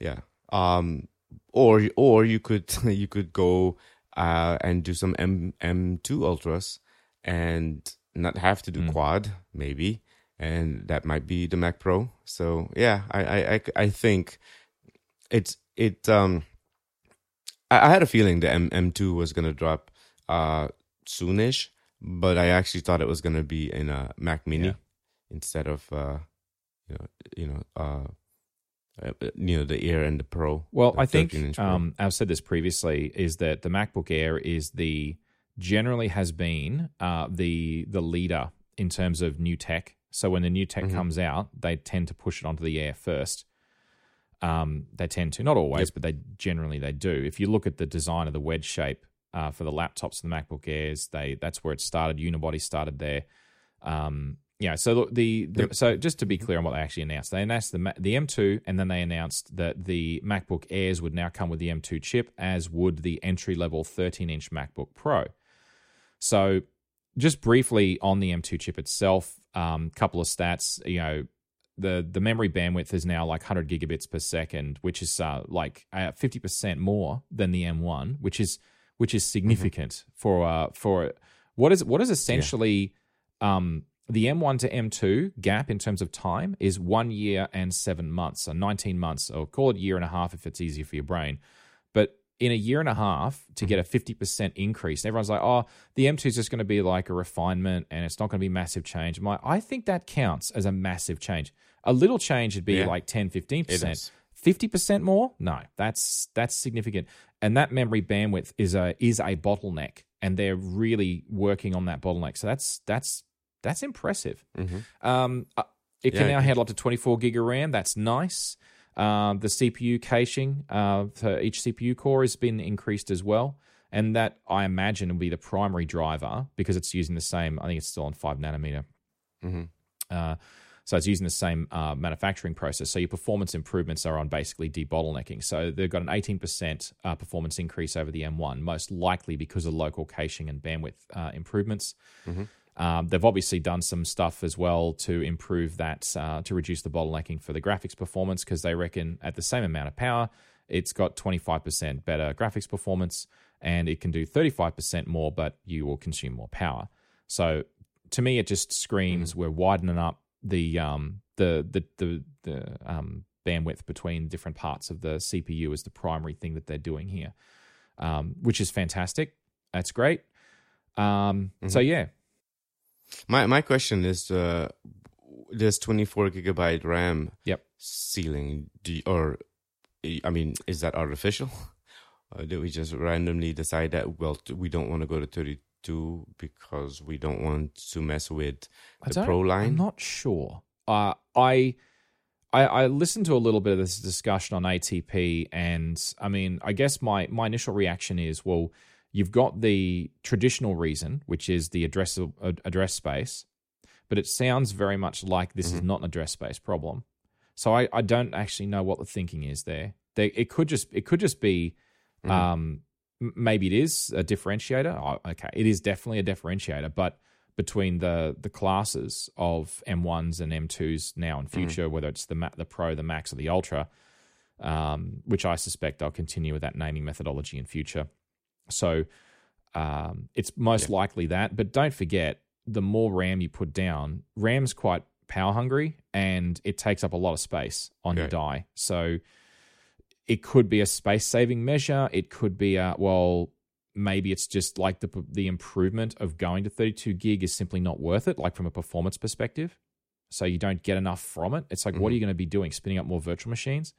Yeah. Um or or you could you could go uh and do some M M2 Ultras and not have to do Mm. quad maybe and that might be the Mac Pro. So yeah, I I I, think it's it um I, I had a feeling the M M2 was gonna drop uh soonish, but I actually thought it was gonna be in a Mac Mini. Instead of uh you know you know uh uh, you know the Air and the Pro. Well, the I think um, I've said this previously: is that the MacBook Air is the generally has been uh, the the leader in terms of new tech. So when the new tech Mhm. comes out, they tend to push it onto the Air first. Um, they tend to, not always, Yep. but they generally they do. If you look at the design of the wedge shape uh, for the laptops and the MacBook Airs. They that's where it started. Unibody started there. Um, yeah, so the, the, Yep. so just to be clear on what they actually announced, they announced the the M2, and then they announced that the MacBook Airs would now come with the M2 chip, as would the entry level 13 inch MacBook Pro. So, just briefly on the M2 chip itself, a um, couple of stats. You know, the the memory bandwidth is now like 100 gigabits per second, which is uh, like uh, 50% more than the M1, which is which is significant for uh, for what is what is essentially um, the M1 to M2 gap in terms of time is one year and seven months, so 19 months, or call it year and a half if it's easier for your brain. But in a year and a half to get a mm-hmm. 50% increase, everyone's like, oh, the M2 is just going to be like a refinement and it's not going to be massive change. I'm like, I think that counts as a massive change. A little change would be Yeah. like 10, 15%. 50% more? No, that's that's significant. And that memory bandwidth is a is a bottleneck and they're really working on that bottleneck. So that's that's that's impressive. Um, uh, it can Yeah, now it- handle up to 24 gig of RAM. That's nice. Um, the CPU caching uh, for each CPU core has been increased as well. And that I imagine will be the primary driver because it's using the same, I think it's still on 5 nanometer. Uh, so it's using the same uh, manufacturing process. So your performance improvements are on basically debottlenecking. So they've got an 18% uh, performance increase over the M1, most likely because of local caching and bandwidth uh, improvements. Um, they've obviously done some stuff as well to improve that, uh, to reduce the bottlenecking for the graphics performance because they reckon at the same amount of power, it's got 25% better graphics performance and it can do 35% more, but you will consume more power. So to me, it just screams we're widening up the um, the the the, the um, bandwidth between different parts of the CPU is the primary thing that they're doing here, um, which is fantastic. That's great. Um, So yeah, My my question is, uh, this 24 gigabyte RAM Yep. ceiling, do you, or I mean, is that artificial? Or did we just randomly decide that well, we don't want to go to 32 because we don't want to mess with the Pro I'm not sure. Uh, I, I I listened to a little bit of this discussion on ATP, and I mean, I guess my my initial reaction is, well, you've got the traditional reason, which is the address address space, but it sounds very much like this is not an address space problem. So I, I don't actually know what the thinking is there. They, it could just it could just be um, maybe it is a differentiator. Oh, okay, it is definitely a differentiator, but between the the classes of M1s and M2s now and future, whether it's the the Pro, the Max, or the Ultra, um, which I suspect they'll continue with that naming methodology in future. So um, it's most likely that. But don't forget, the more RAM you put down, RAM's quite power hungry and it takes up a lot of space on your die. So it could be a space saving measure. It could be a well, maybe it's just like the the improvement of going to 32 gig is simply not worth it, like from a performance perspective. So you don't get enough from it. It's like, what are you going to be doing? Spinning up more virtual machines?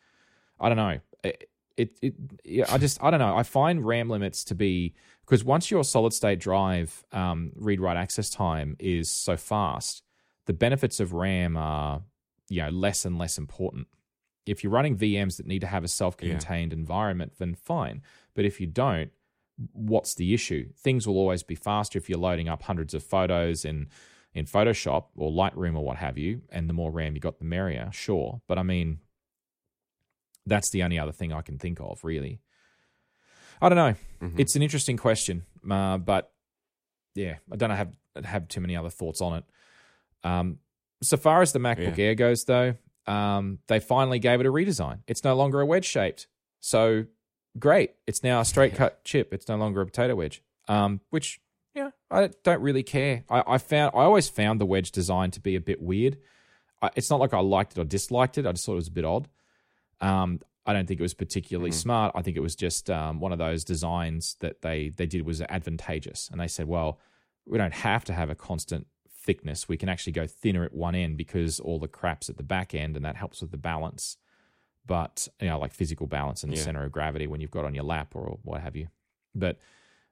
I don't know. It, it, it yeah, I just, I don't know. I find RAM limits to be because once your solid state drive um, read write access time is so fast, the benefits of RAM are, you know, less and less important. If you're running VMs that need to have a self contained environment, then fine. But if you don't, what's the issue? Things will always be faster if you're loading up hundreds of photos in in Photoshop or Lightroom or what have you, and the more RAM you got, the merrier. Sure, but I mean, that's the only other thing I can think of, really. I don't know. It's an interesting question, uh, but yeah, I don't have have too many other thoughts on it. Um, so far as the MacBook Yeah. Air goes, though, um, they finally gave it a redesign. It's no longer a wedge shaped, so great. It's now a straight cut chip. It's no longer a potato wedge, um, which yeah, I don't really care. I, I found I always found the wedge design to be a bit weird. I, it's not like I liked it or disliked it. I just thought it was a bit odd. Um, I don't think it was particularly smart. I think it was just um, one of those designs that they they did was advantageous, and they said, well, we don't have to have a constant thickness. We can actually go thinner at one end because all the crap's at the back end, and that helps with the balance. But you know, like physical balance and the Yeah. center of gravity when you've got on your lap or what have you. But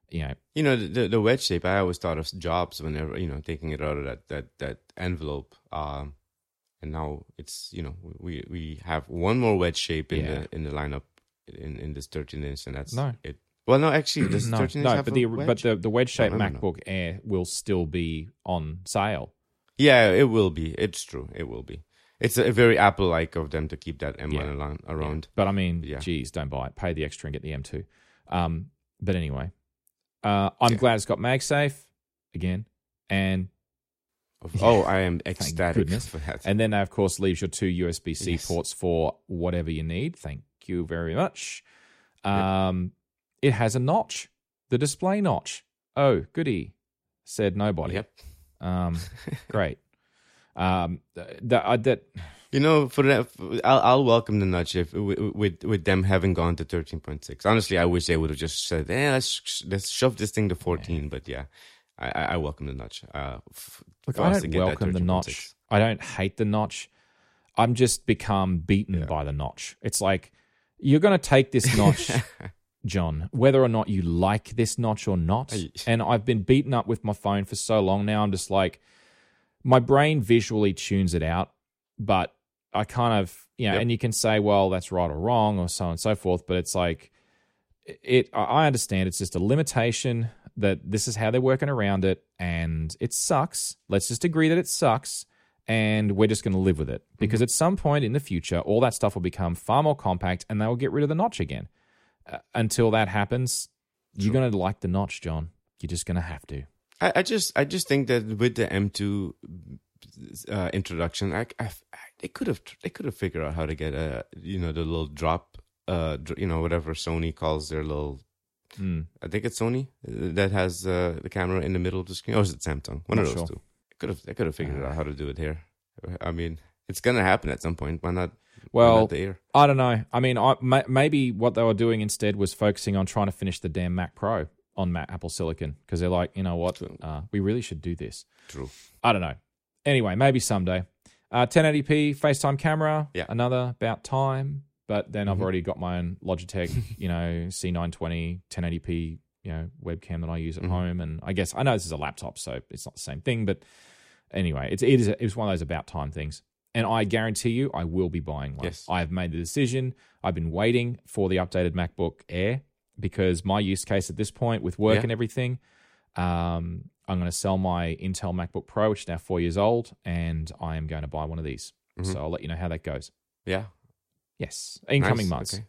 you know, You know, the, the, the wedge shape, I always thought of jobs whenever, you know, taking it out of that, that, that envelope. Um, and now it's, you know, we, we have one more wedge shape in Yeah. the, in the lineup in, in this 13 inch and that's No. it. Well, no, actually, does no, 13 inch no, but the wedge? but the the wedge shaped no, no. MacBook Air will still be on sale. Yeah, it will be. It's true. It will be. It's a, very Apple like of them to keep that M1 Yeah. around. But I mean, Yeah. geez, don't buy it. Pay the extra and get the M2. Um, but anyway, uh, I'm Yeah. glad it's got MagSafe again, and Oh, I am ecstatic goodness. for that. and then that of course leaves your two USB C Yes. ports for whatever you need. Thank you very much. Um, it has a notch, the display notch. Oh, goody, said nobody. Yep. Um, great. Um, that uh, that You know, for that, I'll, I'll welcome the nudge if with, with with them having gone to thirteen point six. Honestly, I wish they would have just said, "Eh, let's let's shove this thing to 14. But yeah, I, I welcome the nudge. Uh, Look, I don't welcome the 13.6. notch. I don't hate the notch. I'm just become beaten Yeah. by the notch. It's like you're going to take this notch, John, whether or not you like this notch or not. And I've been beaten up with my phone for so long now. I'm just like, my brain visually tunes it out, but I kind of, you know, Yep. and you can say, well, that's right or wrong or so on and so forth. But it's like, it, I understand it's just a limitation that this is how they're working around it and it sucks. Let's just agree that it sucks and we're just going to live with it because at some point in the future, all that stuff will become far more compact and they will get rid of the notch again. Uh, until that happens, you're going to like the notch, John. You're just going to have to. I, I just I just think that with the M2 uh, introduction, I, I, they could have they could have figured out how to get a you know the little drop, uh, you know whatever Sony calls their little. Mm. I think it's Sony uh, that has uh, the camera in the middle of the screen, or is it Samsung? One Not of those sure. two. Could have they could have figured out how to do it here. I mean, it's gonna happen at some point. Why not? why Well, not the? I don't know. I mean, I, may, maybe what they were doing instead was focusing on trying to finish the damn Mac Pro on Mac Apple Silicon because they're like, you know what, uh, we really should do this. True. I don't know. Anyway, maybe someday. Uh, 1080p FaceTime camera. Yeah. Another about time. But then I've Mhm. already got my own Logitech, you know, C920 1080p, you know, webcam that I use at Mhm. home. And I guess I know this is a laptop, so it's not the same thing. But anyway, it's it is it's one of those about time things. And I guarantee you, I will be buying one. Yes. I have made the decision. I've been waiting for the updated MacBook Air because my use case at this point with work Yeah. and everything, um, I'm going to sell my Intel MacBook Pro, which is now four years old, and I am going to buy one of these. Mhm. So I'll let you know how that goes. Yeah. Yes, in coming Nice. months. Okay.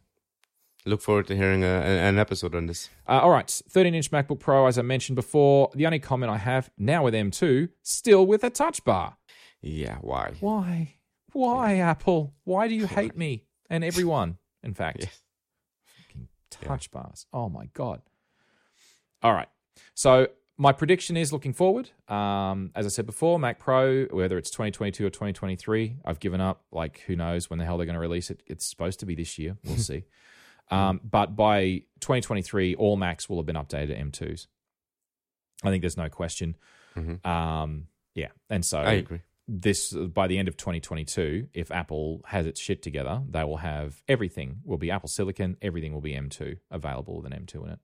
Look forward to hearing a, an episode on this. Uh, all right, 13 inch MacBook Pro, as I mentioned before. The only comment I have now with M2, still with a touch bar. Yeah. Why? Why? Why, Apple? Why do you hate me and everyone? In fact, Yeah. fucking touch bars. Oh my god. All right. So my prediction is looking forward. Um, as I said before, Mac Pro, whether it's 2022 or 2023, I've given up. Like, who knows when the hell they're going to release it? It's supposed to be this year. We'll see. Um, but by 2023, all Macs will have been updated to M2s. I think there's no question. Mhm. Um, yeah, and so I agree. this by the end of 2022 if apple has its shit together they will have everything will be apple silicon everything will be m2 available with an m2 in it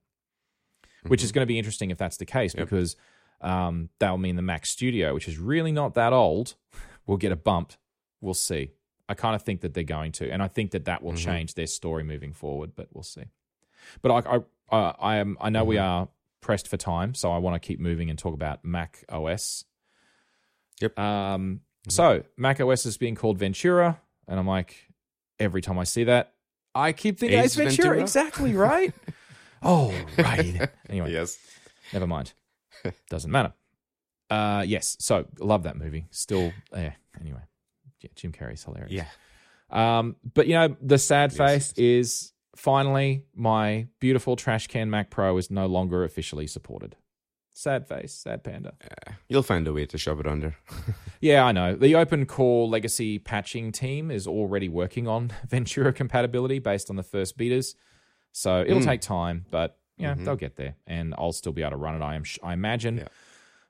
which is going to be interesting if that's the case Mm-hmm. Yep. because um, that'll mean the mac studio which is really not that old will get a bump we'll see i kind of think that they're going to and i think that that will Mhm. change their story moving forward but we'll see but i i, uh, I am i know we Mm-hmm. are pressed for time so i want to keep moving and talk about mac os Yep. um, so Mac OS is being called Ventura, and I'm like, every time I see that, I keep thinking Ace it's Ventura. Ventura? Exactly right. oh, right. Anyway, Yes. never mind. Doesn't matter. Uh, yes. So love that movie. Still, yeah. Anyway, yeah. Jim Carrey's hilarious. Yeah. Um, but you know, the sad Yes, face is finally my beautiful trash can Mac Pro is no longer officially supported. Sad face, sad panda. Yeah. You'll find a way to shove it under. Yeah, I know. The Open Core Legacy patching team is already working on Ventura compatibility based on the first betas. So it'll Mm. take time, but yeah, Mhm. they'll get there, and I'll still be able to run it. I am, I imagine. Yeah.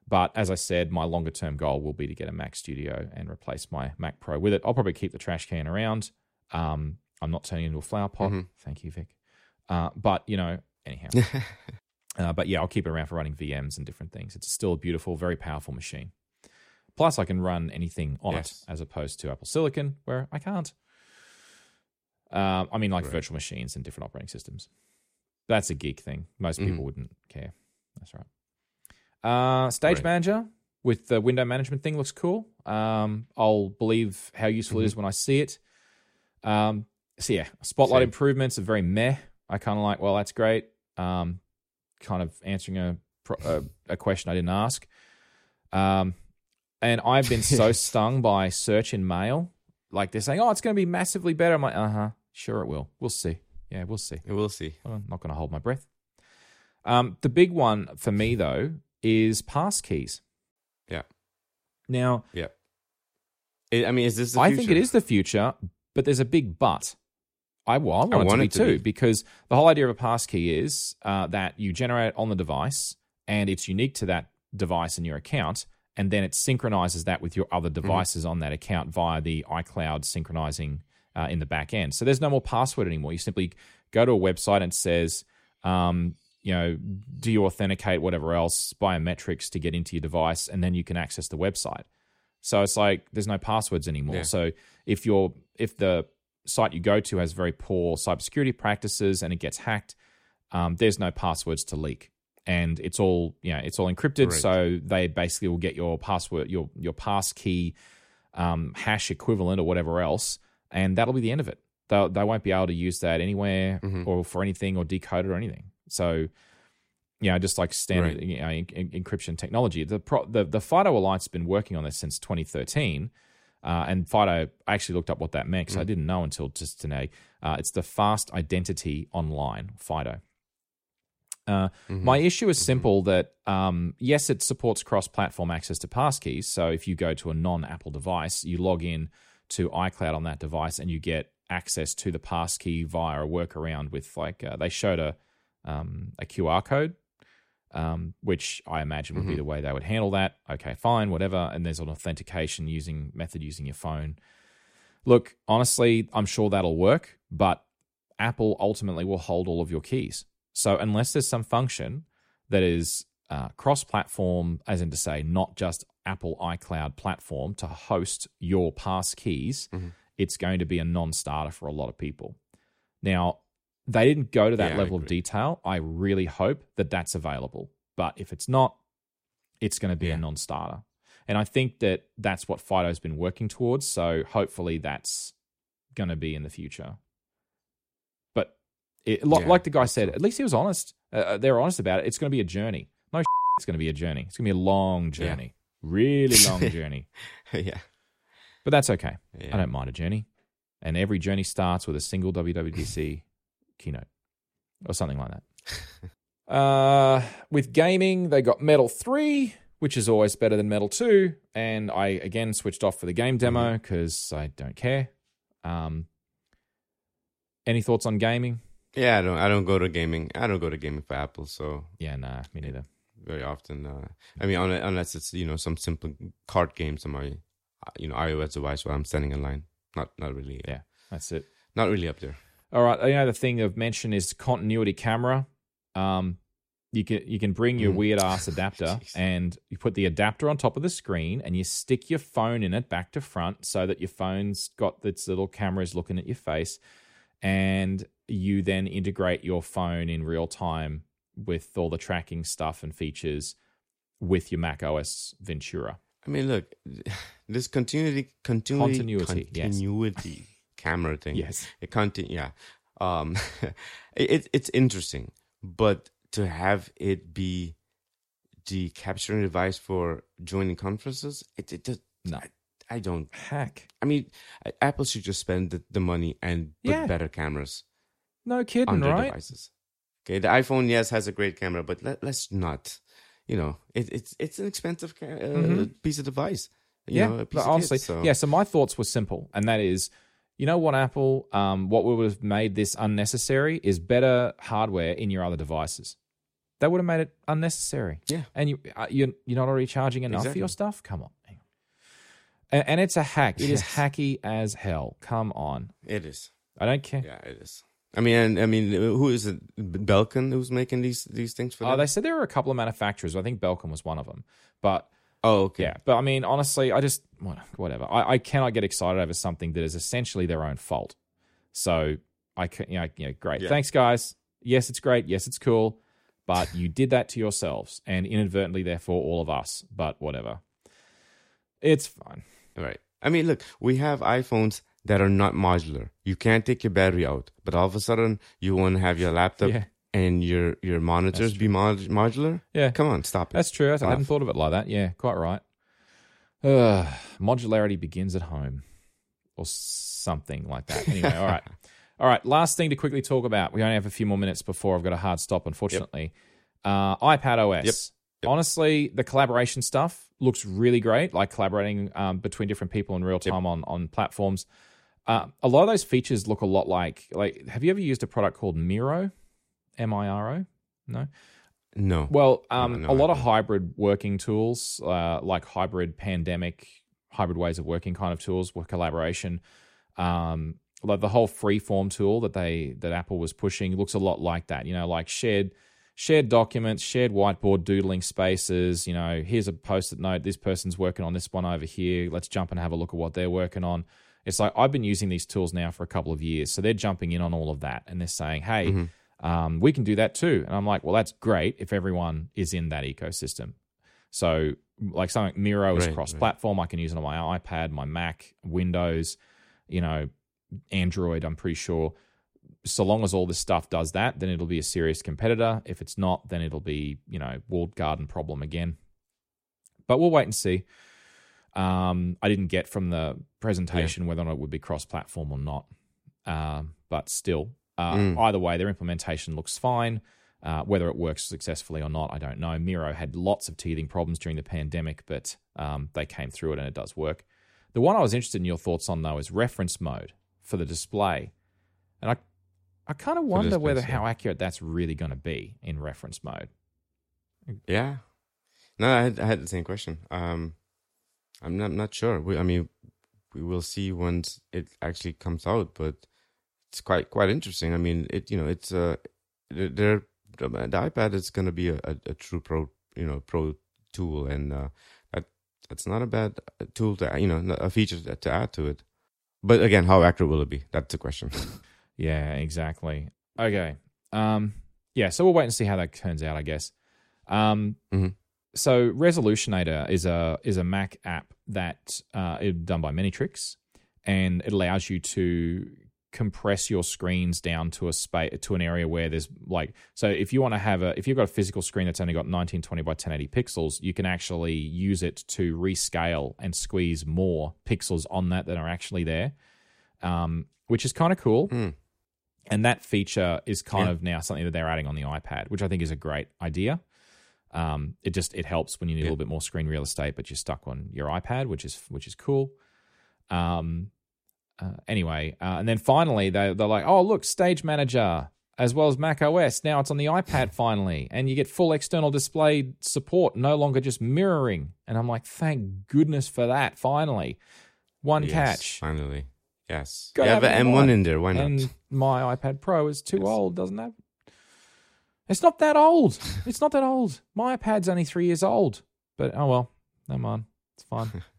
But as I said, my longer term goal will be to get a Mac Studio and replace my Mac Pro with it. I'll probably keep the trash can around. Um, I'm not turning it into a flower pot. Mhm. Thank you, Vic. Uh, but you know, anyhow. Uh, but yeah, I'll keep it around for running VMs and different things. It's still a beautiful, very powerful machine. Plus, I can run anything on Yes. it as opposed to Apple Silicon, where I can't. Um, I mean, like Right. virtual machines and different operating systems. That's a geek thing. Most Mhm. people wouldn't care. That's right. Uh, Stage Right. Manager with the window management thing looks cool. Um, I'll believe how useful it is when I see it. Um, so yeah, Spotlight Same. improvements are very meh. I kind of like, well, that's great. Um, kind of answering a a, a question I didn't ask. Um, and I've been so stung by search in mail. Like they're saying, oh, it's going to be massively better. I'm like, uh huh, sure it will. We'll see. Yeah, we'll see. We'll see. I'm not going to hold my breath. Um, the big one for me though is pass keys. Yeah. Now, Yeah. I I mean, is this? The I think it is the future, but there's a big but. I, well, I want, it, want to be it to too be. because the whole idea of a pass key is uh, that you generate it on the device and it's unique to that device and your account, and then it synchronizes that with your other Mm-hmm. devices on that account via the iCloud synchronizing uh, in the back end. So there's no more password anymore. You simply go to a website and it says, um, you know, do you authenticate whatever else biometrics to get into your device, and then you can access the website. So it's like there's no passwords anymore. Yeah. So if you're if the site you go to has very poor cybersecurity practices and it gets hacked, um, there's no passwords to leak, and it's all you know it's all encrypted. Right. So they basically will get your password, your your pass key, um, hash equivalent or whatever else, and that'll be the end of it. They they won't be able to use that anywhere Mhm. or for anything or decode it or anything. So. You know, just like standard Right. you know, en- en- encryption technology. The, pro- the the FIDO Alliance has been working on this since 2013, uh, and FIDO, I actually looked up what that meant because I didn't know until just today. Uh, it's the Fast Identity Online, FIDO. Uh, Mm-hmm. My issue is simple that, um, yes, it supports cross platform access to passkeys. So if you go to a non Apple device, you log in to iCloud on that device and you get access to the passkey via a workaround with, like, uh, they showed a, um, a QR code. Um, which I imagine would be the way they would handle that. Okay, fine, whatever. And there's an authentication using method using your phone. Look, honestly, I'm sure that'll work, but Apple ultimately will hold all of your keys. So unless there's some function that is uh, cross-platform, as in to say, not just Apple iCloud platform to host your pass keys, it's going to be a non-starter for a lot of people. Now, they didn't go to that Yeah, level of detail. I really hope that that's available. But if it's not, it's going to be a non-starter. And I think that that's what Fido's been working towards. So hopefully that's going to be in the future. But it, like, Yeah, like the guy said, at least he was honest. Uh, they're honest about it. It's going to be a journey. No, it's going to be a journey. It's going to be a long journey, really long journey. yeah. But that's okay. Yeah. I don't mind a journey. And every journey starts with a single WWDC keynote or something like that. uh, with gaming, they got Metal 3, which is always better than Metal 2. And I, again, switched off for the game demo because I don't care. Um, any thoughts on gaming? Yeah, I don't. I don't go to gaming. I don't go to gaming for Apple, so Yeah, nah, me neither. Very often. Uh, I mean, unless it's you know some simple card games on my uh, you know iOS device where I'm standing in line. Not not really. Yeah, that's it. Not really up there. All right. The thing I've mentioned is continuity camera. Um, you can you can bring your Mm. weird ass adapter and you put the adapter on top of the screen and you stick your phone in it back to front so that your phone's got its little cameras looking at your face, and you then integrate your phone in real time with all the tracking stuff and features with your Mac OS Ventura. I mean, look, this continuity, continuity, Continuity, yes. camera thing. Yes. it conti- Yeah, um, it it's interesting, but to have it be the capturing device for joining conferences, it it just No. I, I don't. Hack. I mean, Apple should just spend the, the money and put Yeah. better cameras No kidding, on their right? devices. Okay, the iPhone yes has a great camera, but let, let's not. You know, it, it's it's an expensive ca- uh, Mhm. piece of device. You yeah, know, a piece but honestly, kit, so. yeah. So my thoughts were simple, and that is, you know what, Apple, um, what would have made this unnecessary is better hardware in your other devices. That would have made it unnecessary. Yeah. and you uh, you're you're not already charging enough for your stuff. Come on, on. And, and it's a hack. It is Yes. hacky as hell. Come on, It is. I don't care. Yeah, it is. I mean, I mean, who is it? Belkin who's making these these things for them? Oh, them? they said there were a couple of manufacturers. I think Belkin was one of them, but oh, okay. Yeah, but I mean, honestly, I just whatever. I, I cannot get excited over something that is essentially their own fault. So I can, you know, you know great. Yeah. Thanks, guys. Yes, it's great. Yes, it's cool. But you did that to yourselves and inadvertently, therefore, all of us. But whatever. It's fine. Right. I mean, look, we have iPhones that are not modular. You can't take your battery out, but all of a sudden you want to have your laptop Yeah. and your your monitors be mod- modular. Yeah. Come on, stop it. That's true. I Laugh. hadn't thought of it like that. Yeah, quite right. Ugh, modularity begins at home, or something like that. Anyway, all right, all right. Last thing to quickly talk about. We only have a few more minutes before I've got a hard stop. Unfortunately, uh, iPad OS. Yep. Yep. Honestly, the collaboration stuff looks really great. Like collaborating um, between different people in real time on on platforms. Uh, a lot of those features look a lot like like. Have you ever used a product called Miro? M I R O? No. no. Well, um, no, a lot of hybrid working tools, uh, like hybrid pandemic, hybrid ways of working kind of tools with collaboration. Um, like the whole freeform tool that they that Apple was pushing looks a lot like that. You know, like shared shared documents, shared whiteboard doodling spaces. You know, here's a post-it note. This person's working on this one over here. Let's jump and have a look at what they're working on. It's like I've been using these tools now for a couple of years, so they're jumping in on all of that and they're saying, "Hey." Mm-hmm. um, we can do that too. And I'm like, well, that's great if everyone is in that ecosystem. So, like something like Miro is Right, cross platform. I can use it on my iPad, my Mac, Windows, you know, Android, I'm pretty sure. So long as all this stuff does that, then it'll be a serious competitor. If it's not, then it'll be, you know, walled garden problem again. But we'll wait and see. Um, I didn't get from the presentation whether or not it would be cross platform or not. Um, but still, uh, Mm. either way, their implementation looks fine. Uh, whether it works successfully or not, I don't know. Miro had lots of teething problems during the pandemic, but um, they came through it and it does work. The one I was interested in your thoughts on, though, is reference mode for the display. And I, I kind of wonder whether yeah. how accurate that's really going to be in reference mode. Yeah. No, I had, I had the same question. Um, I'm not not sure. We, I mean, we will see once it actually comes out, but it's quite quite interesting. I mean, it you know it's uh, there the iPad is going to be a, a, a true pro you know pro tool, and uh, that that's not a bad tool to you know a feature to, add to it. But again, how accurate will it be? That's the question. Yeah, exactly. Okay. Um, yeah, so we'll wait and see how that turns out, I guess. Um, Mhm. So Resolutionator is a is a Mac app that uh, is done by Manytricks, and it allows you to compress your screens down to a space to an area where there's like so if you want to have a if you've got a physical screen that's only got 1920 by 1080 pixels you can actually use it to rescale and squeeze more pixels on that that are actually there um, which is kind of cool Hmm. and that feature is kind Yeah. of now something that they're adding on the iPad, which I think is a great idea. Um, it just it helps when you need a little bit more screen real estate, but you're stuck on your iPad, which is which is cool. Um, uh, anyway, uh, and then finally they they're like, oh look, Stage Manager as well as Mac OS. Now it's on the iPad finally, and you get full external display support, no longer just mirroring. And I'm like, thank goodness for that. Finally, one Yes, catch. finally. Yes, you have have an M1 in there. Why not? And my iPad Pro is too Yes. old, doesn't have. It's not that old. It's not that old. My iPad's only three years old. But oh well, never mind. It's fine.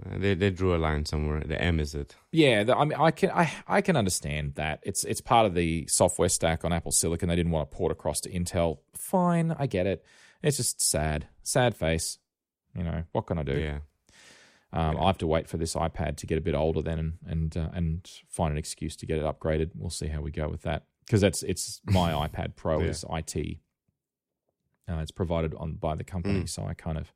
Uh, they they drew a line somewhere. The M is it? yeah, the, I mean, I can I I can understand that. It's it's part of the software stack on Apple Silicon. They didn't want to port across to Intel. Fine, I get it. It's just sad, sad face. You know what can I do? Yeah. Um, Yeah. I have to wait for this iPad to get a bit older then, and and uh, and find an excuse to get it upgraded. We'll see how we go with that because that's it's my iPad Pro Yeah. is IT. Uh, it's provided on by the company, Mm. so I kind of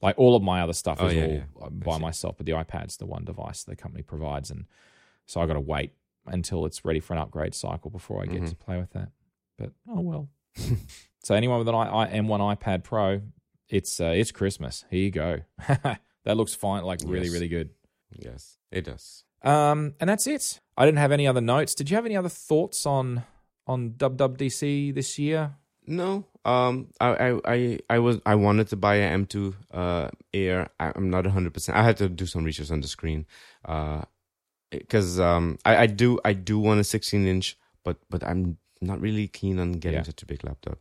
like all of my other stuff Oh, is yeah, all yeah. by myself, but the iPad's the one device the company provides, and so I got to wait until it's ready for an upgrade cycle before I get Mhm. to play with that. But oh well. so anyone with an I, I, M1 iPad Pro, it's uh, it's Christmas. Here you go. that looks fine, like really Yes. really good. Yes, it does. Um, and that's it. I didn't have any other notes. Did you have any other thoughts on on WWDC this year? No. Um. I. I. I. I was. I wanted to buy a M2 uh Air. I, I'm not 100. percent I had to do some research on the screen. Uh. Because um. I. I do. I do want a 16 inch, but but I'm not really keen on getting Yeah. such a big laptop.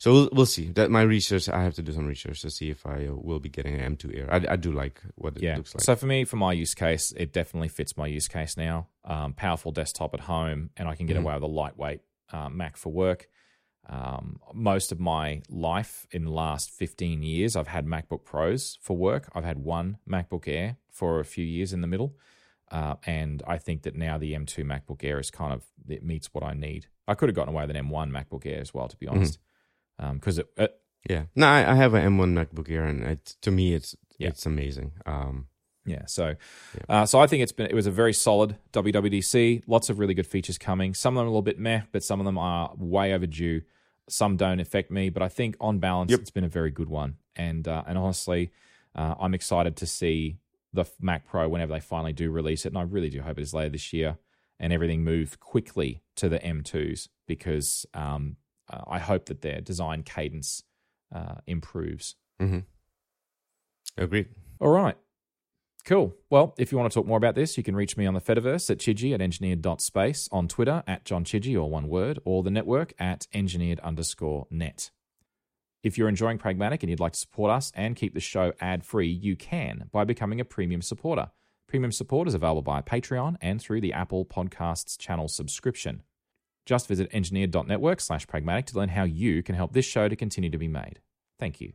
So we'll, we'll see. That my research. I have to do some research to see if I uh, will be getting an M2 Air. I. I do like what it Yeah. looks like. So for me, for my use case, it definitely fits my use case now. Um, powerful desktop at home, and I can get Mhm. away with a lightweight uh, Mac for work. Um, most of my life in the last 15 years, I've had MacBook Pros for work. I've had one MacBook Air for a few years in the middle. Uh, and I think that now the M2 MacBook Air is kind of, it meets what I need. I could have gotten away with an M1 MacBook Air as well, to be honest. Because it, it, Yeah. No, I, I have an M1 MacBook Air, and it, to me, it's Yeah. it's amazing. Um, Yeah, so uh, so I think it's been it was a very solid WWDC. Lots of really good features coming. Some of them are a little bit meh, but some of them are way overdue. Some don't affect me, but I think on balance, Yep. it's been a very good one. And uh, and honestly, uh, I'm excited to see the Mac Pro whenever they finally do release it, and I really do hope it is later this year. And everything move quickly to the M2s because um, uh, I hope that their design cadence uh, improves. mhm. Agreed. All right. Cool. Well, if you want to talk more about this, you can reach me on the Fediverse at Chidgey at engineered.space, on Twitter at John Chidgey, or one word, or the network at engineered underscore net. If you're enjoying Pragmatic and you'd like to support us and keep the show ad free, you can by becoming a premium supporter. Premium support is available via Patreon and through the Apple Podcasts channel subscription. Just visit engineered.network slash pragmatic to learn how you can help this show to continue to be made. Thank you.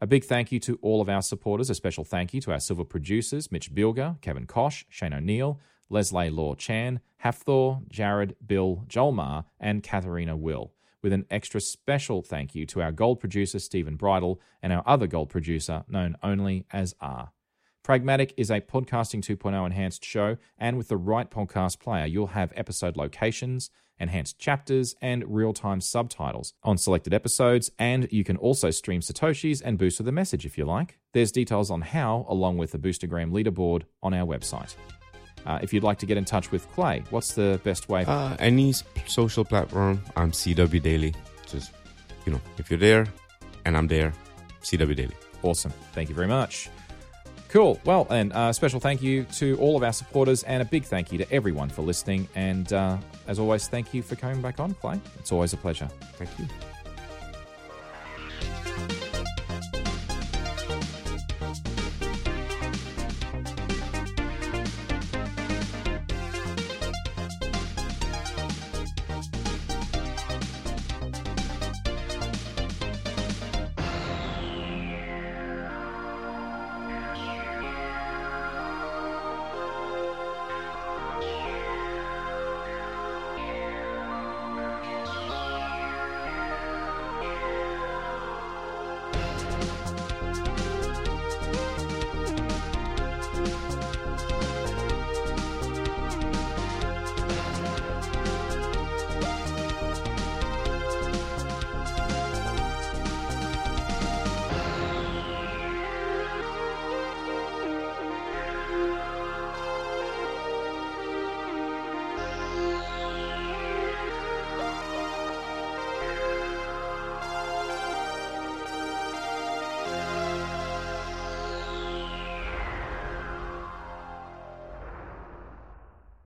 A big thank you to all of our supporters. A special thank you to our silver producers, Mitch Bilger, Kevin Kosh, Shane O'Neill, Leslie Law Chan, Hafthor, Jared, Bill, Joel Marr, and Katharina Will. With an extra special thank you to our gold producer, Stephen Bridle, and our other gold producer, known only as R. Pragmatic is a podcasting 2.0 enhanced show, and with the right podcast player, you'll have episode locations, enhanced chapters, and real time subtitles on selected episodes. And you can also stream Satoshis and boost with a message if you like. There's details on how, along with the Boostergram leaderboard, on our website. Uh, if you'd like to get in touch with Clay, what's the best way? Uh, any social platform, I'm CW Daly. Just, you know, if you're there and I'm there, CW Daly. Awesome. Thank you very much. Cool. Well, and uh, special thank you to all of our supporters, and a big thank you to everyone for listening. And uh, as always, thank you for coming back on, Clay. It's always a pleasure. Thank you.